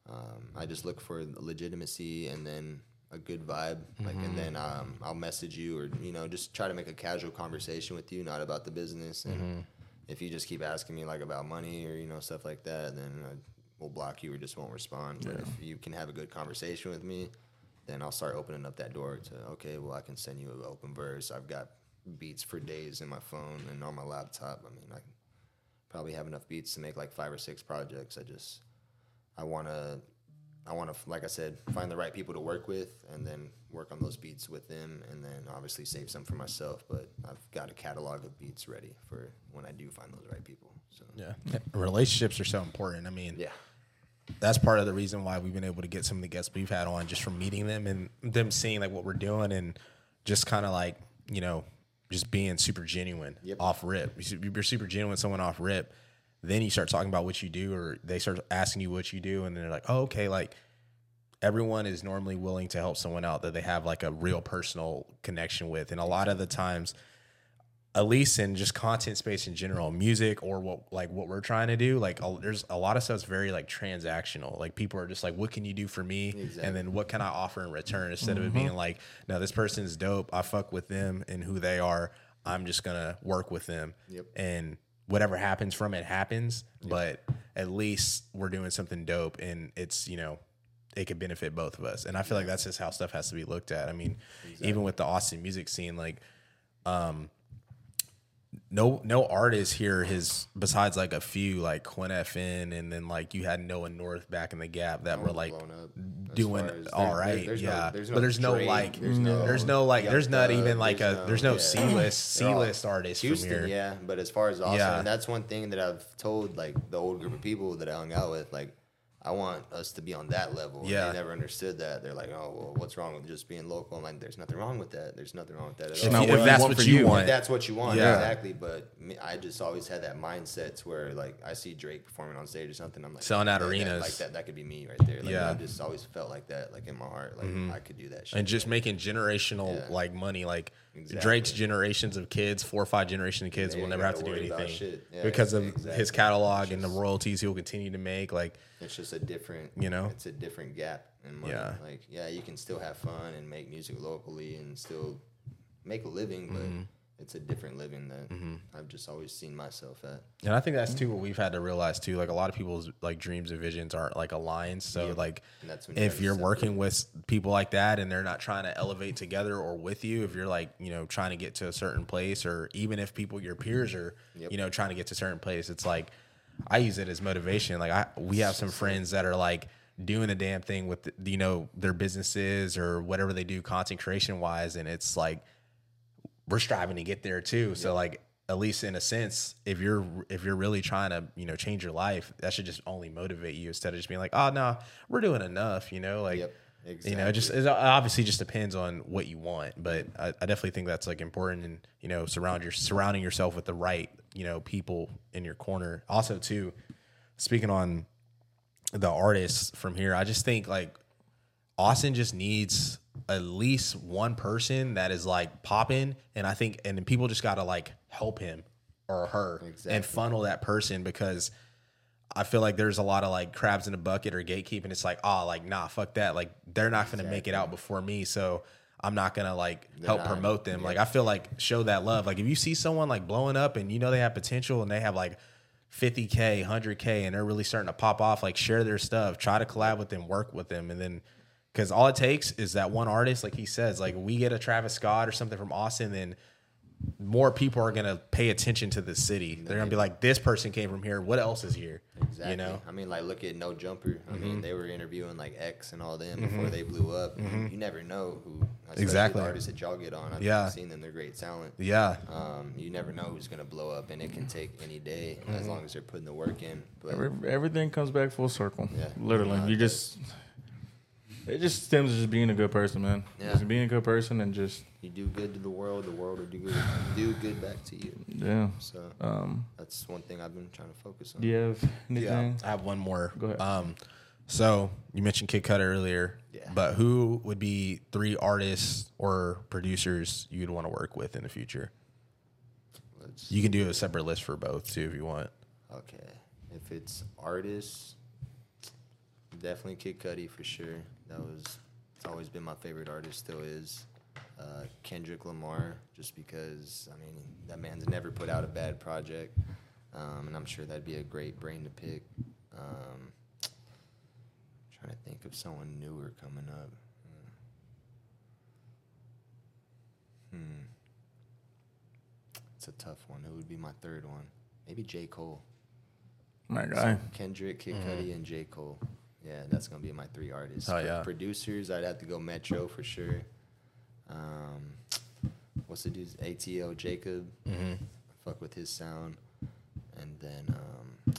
um, I just look for legitimacy and then a good vibe. Like, and then um, I'll message you or, you know, just try to make a casual conversation with you, not about the business. And if you just keep asking me, like, about money or, you know, stuff like that, then I will block you or just won't respond. But if you can have a good conversation with me, then I'll start opening up that door to okay, well I can send you an open verse. I've got beats for days in my phone and on my laptop. I mean, I probably have enough beats to make like five or six projects. I just I want to I want to like I said, find the right people to work with and then work on those beats with them and then obviously save some for myself, but I've got a catalog of beats ready for when I do find those right people. So Yeah. Relationships are so important. I mean, yeah. that's part of the reason why we've been able to get some of the guests we've had on just from meeting them and them seeing like what we're doing and just kind of like, you know, just being super genuine Yep. off rip. You're super genuine with someone off rip. Then you start talking about what you do or they start asking you what you do and they're like, oh, okay, like everyone is normally willing to help someone out that they have like a real personal connection with. And a lot of the times, at least in just content space in general, music or what like what we're trying to do, like a, there's a lot of stuff stuff's very like transactional. Like people are just like, what can you do for me, and then what can I offer in return? Instead of it mm-hmm. being like, no, this person's dope. I fuck with them and who they are. I'm just gonna work with them, Yep. and whatever happens from it happens. But at least we're doing something dope, and it's you know it could benefit both of us. And I feel like that's just how stuff has to be looked at. I mean, even with the Austin music scene, like, um, no no artist here has besides like a few like Quin NFN and then like you had Noah North back in the gap that were like blown up as doing all right, there- there's no- yeah. there's but there's no Drake, like there's mm, no there's no like there's not even like there's a no- there's no yeah. C list C list artist Houston, from here. yeah. But as far as Austin, Yeah. and that's one thing that I've told like the old group of people that I hung out with, like I want us to be on that level. And Yeah. they never understood that. They're like, oh, well, what's wrong with just being local? I'm like, there's nothing wrong with that. There's nothing wrong with that at If, all. you- what if that's what you you. want, If that's what you want, Yeah. exactly. But I just always had that mindset to where like I see Drake performing on stage or something, I'm like Selling out that- that- arenas. like that. That could be me right there. Like, Yeah. I just always felt like that, like in my heart, like mm-hmm. I could do that shit. and just making generational Yeah. like money like Exactly. Drake's generations of kids four or five generations of kids will never have to do anything. Yeah, because of exactly. his catalog It's and the royalties he'll continue to make like It's just a different, You know? it's a different gap in money. Yeah. Like, yeah, you can still have fun and make music locally and still make a living, but Mm-hmm. It's a different living that mm-hmm. I've just always seen myself at. And I think that's too what we've had to realize too. Like a lot of people's like dreams and visions aren't like aligned. So like when you if you're working with people like that and they're not trying to elevate together or with you, if you're like, you know, trying to get to a certain place or even if people your peers are, Yep. you know, trying to get to a certain place, it's like I use it as motivation. Like I we have some friends that are like doing the damn thing with the, you know their businesses or whatever they do content creation wise and it's like we're striving to get there too. So like at least in a sense, if you're if you're really trying to you know change your life, that should just only motivate you instead of just being like, oh no, we're doing enough. You know, like Yep, you know, it just it obviously just depends on what you want. But I, I definitely think that's like important, and you know, surround your surrounding yourself with the right you know people in your corner. Also, too, speaking on the artists from here. I just think like Austin just needs at least one person that is like popping, and I think and people just gotta like help him or her Exactly. and funnel that person because I feel like there's a lot of like crabs in a bucket or gatekeeping. It's like, oh, like nah, fuck that. Like they're not gonna make it out before me, so I'm not gonna like help not- promote them. Like I feel like show that love. Like if you see someone like blowing up and you know they have potential and they have like 50k, 100k, and they're really starting to pop off, like share their stuff, try to collab with them, work with them, and then because all it takes is that one artist, like he says, like we get a Travis Scott or something from Austin, then more people are gonna pay attention to the city. They're gonna be like, this person came from here. What else is here? Exactly. You know? I mean, like, look at No Jumper. I Mm-hmm. mean, they were interviewing like X and all them before they blew up. You never know who, Exactly. The artists that y'all get on. I've Yeah. seen them; they're great talent. Yeah. Um, you never know who's gonna blow up, and it can take any day as Mm-hmm. long as they're putting the work in. But Every- Everything comes back full circle. Yeah. Literally. No, you just it just stems to just being a good person, man. Yeah. Just being a good person and just you do good to the world, the world will do good, do good back to you. yeah. So Um that's one thing I've been trying to focus on. do you have anything? Yeah, I have one more. Go ahead. Um, so you mentioned Kid Cudi earlier, Yeah. but who would be three artists or producers you'd want to work with in the future? Let's, You can do a separate list for both too if you want. okay, if it's artists, definitely Kid Cudi for sure. That was it's always been my favorite artist, still is. Uh, Kendrick Lamar, just because I mean that man's never put out a bad project, um, and I'm sure that'd be a great brain to pick. Um, trying to think of someone newer coming up. Hmm. It's a tough one. Who would be my third one. Maybe J. Cole. My guy. Kendrick, Kid Cudi, and J. Cole. Yeah, that's gonna be my three artists. Oh, yeah. Producers, I'd have to go Metro for sure. Um, what's the dude's ATL Jacob? Mm-hmm. Fuck with his sound. And then um,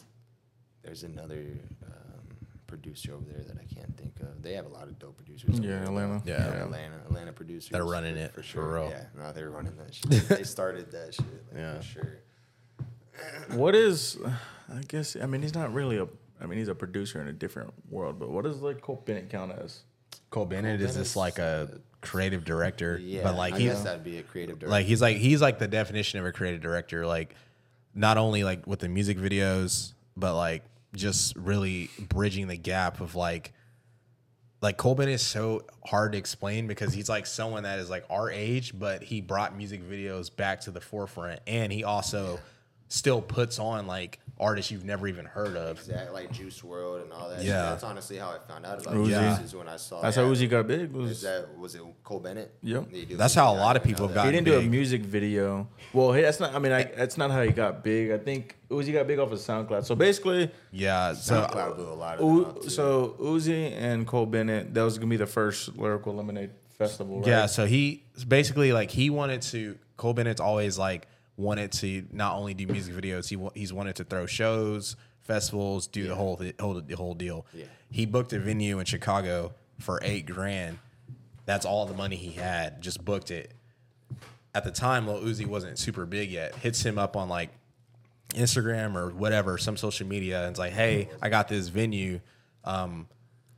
there's another um, producer over there that I can't think of. They have a lot of dope producers. Yeah, there. Atlanta. Yeah. Atlanta, Atlanta producers. They're running it, for real. Yeah, no, they're running that shit. they started that shit. Like, Yeah. for sure. What is I guess I mean he's not really a I mean he's a producer in a different world, but what does like Cole Bennett count as? Cole Bennett is just like a creative director, Yeah, but like I he's guess that'd be a creative director. like he's like he's like the definition of a creative director. Like not only like with the music videos, but like just really bridging the gap of like like Cole Bennett is so hard to explain because he's like someone that is like our age, but he brought music videos back to the forefront, and he also still puts on like artists you've never even heard of. Exactly, like Juice WRLD and all that. Yeah. shit. that's honestly how I found out about Uzi. Juice is when I saw. That's yeah. how Uzi got big. Is Was that was it Cole Bennett? Yep. Did he do That's how a lot of didn't people know got he didn't do a music video. Well, hey, that's not. I mean, I, that's not how he got big. I think Uzi got big off of SoundCloud. So basically, Yeah, so SoundCloud blew a lot of U- so Uzi and Cole Bennett, that was gonna be the first lyrical lemonade festival. Right? Yeah, so he basically like he wanted to. Cole Bennett's always like wanted to not only do music videos, he he's wanted to throw shows, festivals, do the whole whole the whole deal. Yeah. He booked a venue in Chicago for eight grand. That's all the money he had. Just booked it. At the time, Lil Uzi wasn't super big yet. Hits him up on like Instagram or whatever, some social media, and it's like, "Hey, I got this venue. Um,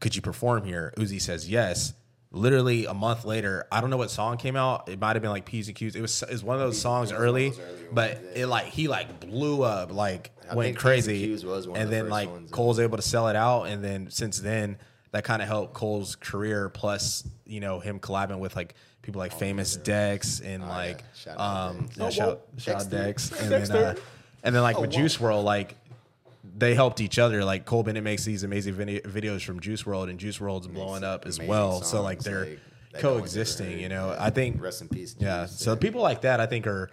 could you perform here?" Uzi says yes. Literally a month later, I don't know what song came out. It might have been like P's and Q's. It was it was one of those songs Q's was early, one of those earlier but it like he like blew up, like I went think P's and crazy. Q's was one and the then first like ones, yeah. Cole's able to sell it out, and then since then that kind of helped Cole's career. Plus, you know, him collabing with like people like Famous Dex and Oh, yeah. like Shout out um Dex. yeah, Oh, shout, whoa. shout out Dexter. Dex, and then uh, and then like with Juice WRLD, like they helped each other. Like Cole Bennett makes these amazing video- videos from Juice WRLD, and Juice WRLD's blowing up as amazing well. so like they're like, that no one's ever coexisting. You know, Yeah. I think Rest in peace. yeah. Juice. So people like that, I think, are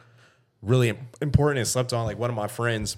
really important and slept on. Like one of my friends,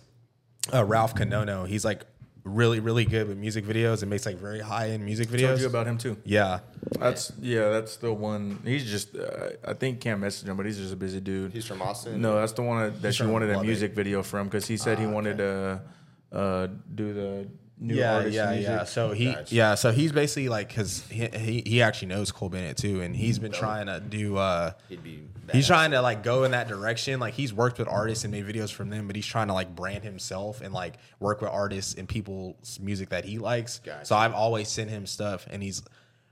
uh, Ralph Canono, he's like really, really good with music videos and makes like very high end music told videos. you about him too. yeah, That's yeah. That's the one. He's just. Uh, I think can't message him, but he's just a busy dude. He's from Austin. No, that's the one that, that she from wanted a music video from because he said he wanted to uh, do the new yeah, artist yeah, music. yeah. So he, Gotcha. yeah, so he's basically like, cause he, he he actually knows Cole Bennett too, and he's been trying to do. uh He'd be. He's trying to like go in that direction. Like he's worked with artists and made videos from them, but he's trying to like brand himself and like work with artists and people's music that he likes. Gotcha. So I've always sent him stuff, and he's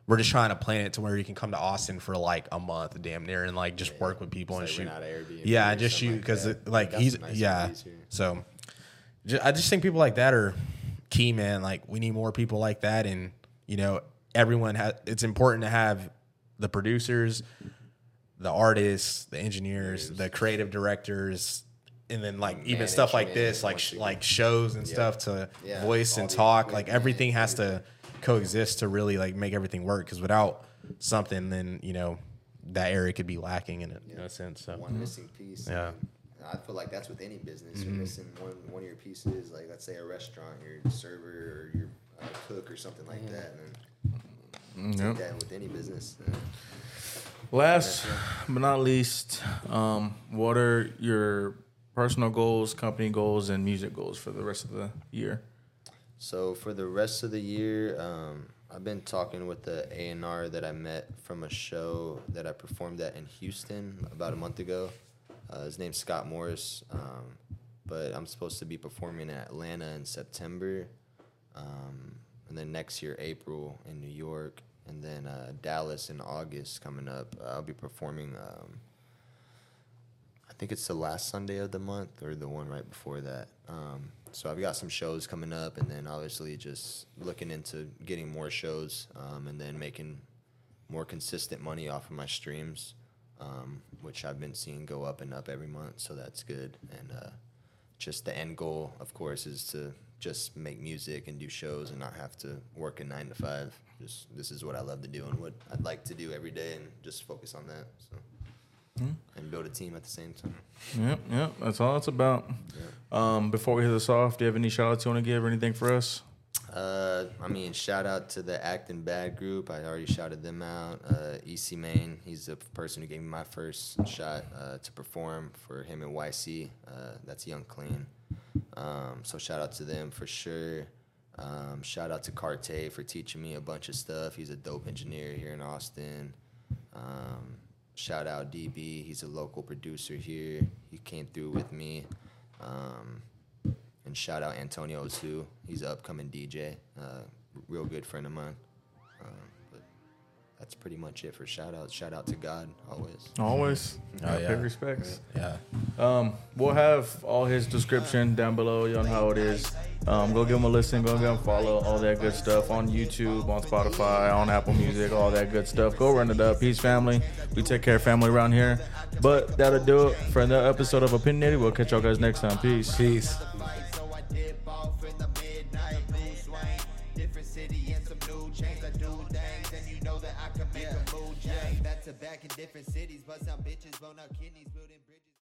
we're just trying to plan it to where he can come to Austin for like a month, damn near, and like just work with people and It's shoot. like rent Airbnb yeah, and just something shoot like because that. like Got he's nice yeah. So ju- I just think people like that are key, man. Like we need more people like that, and you know, everyone has. It's important to have the producers, the artists, the engineers, the creative directors, and then like even stuff like this, like sh- like shows and stuff to Yeah, voice all and the talk. Like everything has to coexist to really like make everything work. Because without something, then you know that area could be lacking in, a, in a sense. So one missing piece. Yeah. I feel like that's with any business. You're missing one one of your pieces, like let's say a restaurant, your server or your uh, cook or something like that. And then Yep. that with any business. uh, Last but not least, um, what are your personal goals, company goals, and music goals for the rest of the year? So for the rest of the year, um, I've been talking with the A and R that I met from a show that I performed at in Houston about a month ago. Uh, his name's Scott Morris, um, but I'm supposed to be performing at Atlanta in September, um, and then next year April in New York, and then uh, Dallas in August coming up. I'll be performing. Um, I think it's the last Sunday of the month or the one right before that. Um, so I've got some shows coming up, and then obviously just looking into getting more shows, um, and then making more consistent money off of my streams, um, which I've been seeing go up and up every month. So that's good. And uh, just the end goal, of course, is to just make music and do shows and not have to work a nine to five. Just this is what I love to do and what I'd like to do every day, and just focus on that. So. And build a team at the same time. Yep, yep, that's all it's about. Um, before we hit this off, do you have any shout outs you want to give or anything for us? Uh, I mean, shout out to the Acting Bad group. I already shouted them out. Uh, EC Main, he's the person who gave me my first shot uh, to perform for him and YC. Uh, that's Young Clean. Um, so shout out to them for sure. Um, shout out to Carte for teaching me a bunch of stuff. He's a dope engineer here in Austin. Um, shout out DB. He's a local producer here. He came through with me. Um, and shout out Antonio too. He's an upcoming DJ, uh, real good friend of mine. Um, but that's pretty much it for shout outs. Shout out to God always. Always. Oh, Pay yeah. respects. yeah. Um, we'll have all his description down below on how it is. Um, go give him a listen, go give him a follow, all that good stuff on YouTube, on Spotify, on Apple Music, all that good stuff. Go run it up. Peace, family. We take care of family around here. But that'll do it for another episode of Opinionated. We'll catch y'all guys next time. Peace. Peace. Back to back in different cities, but some bitches blown out kidneys, building.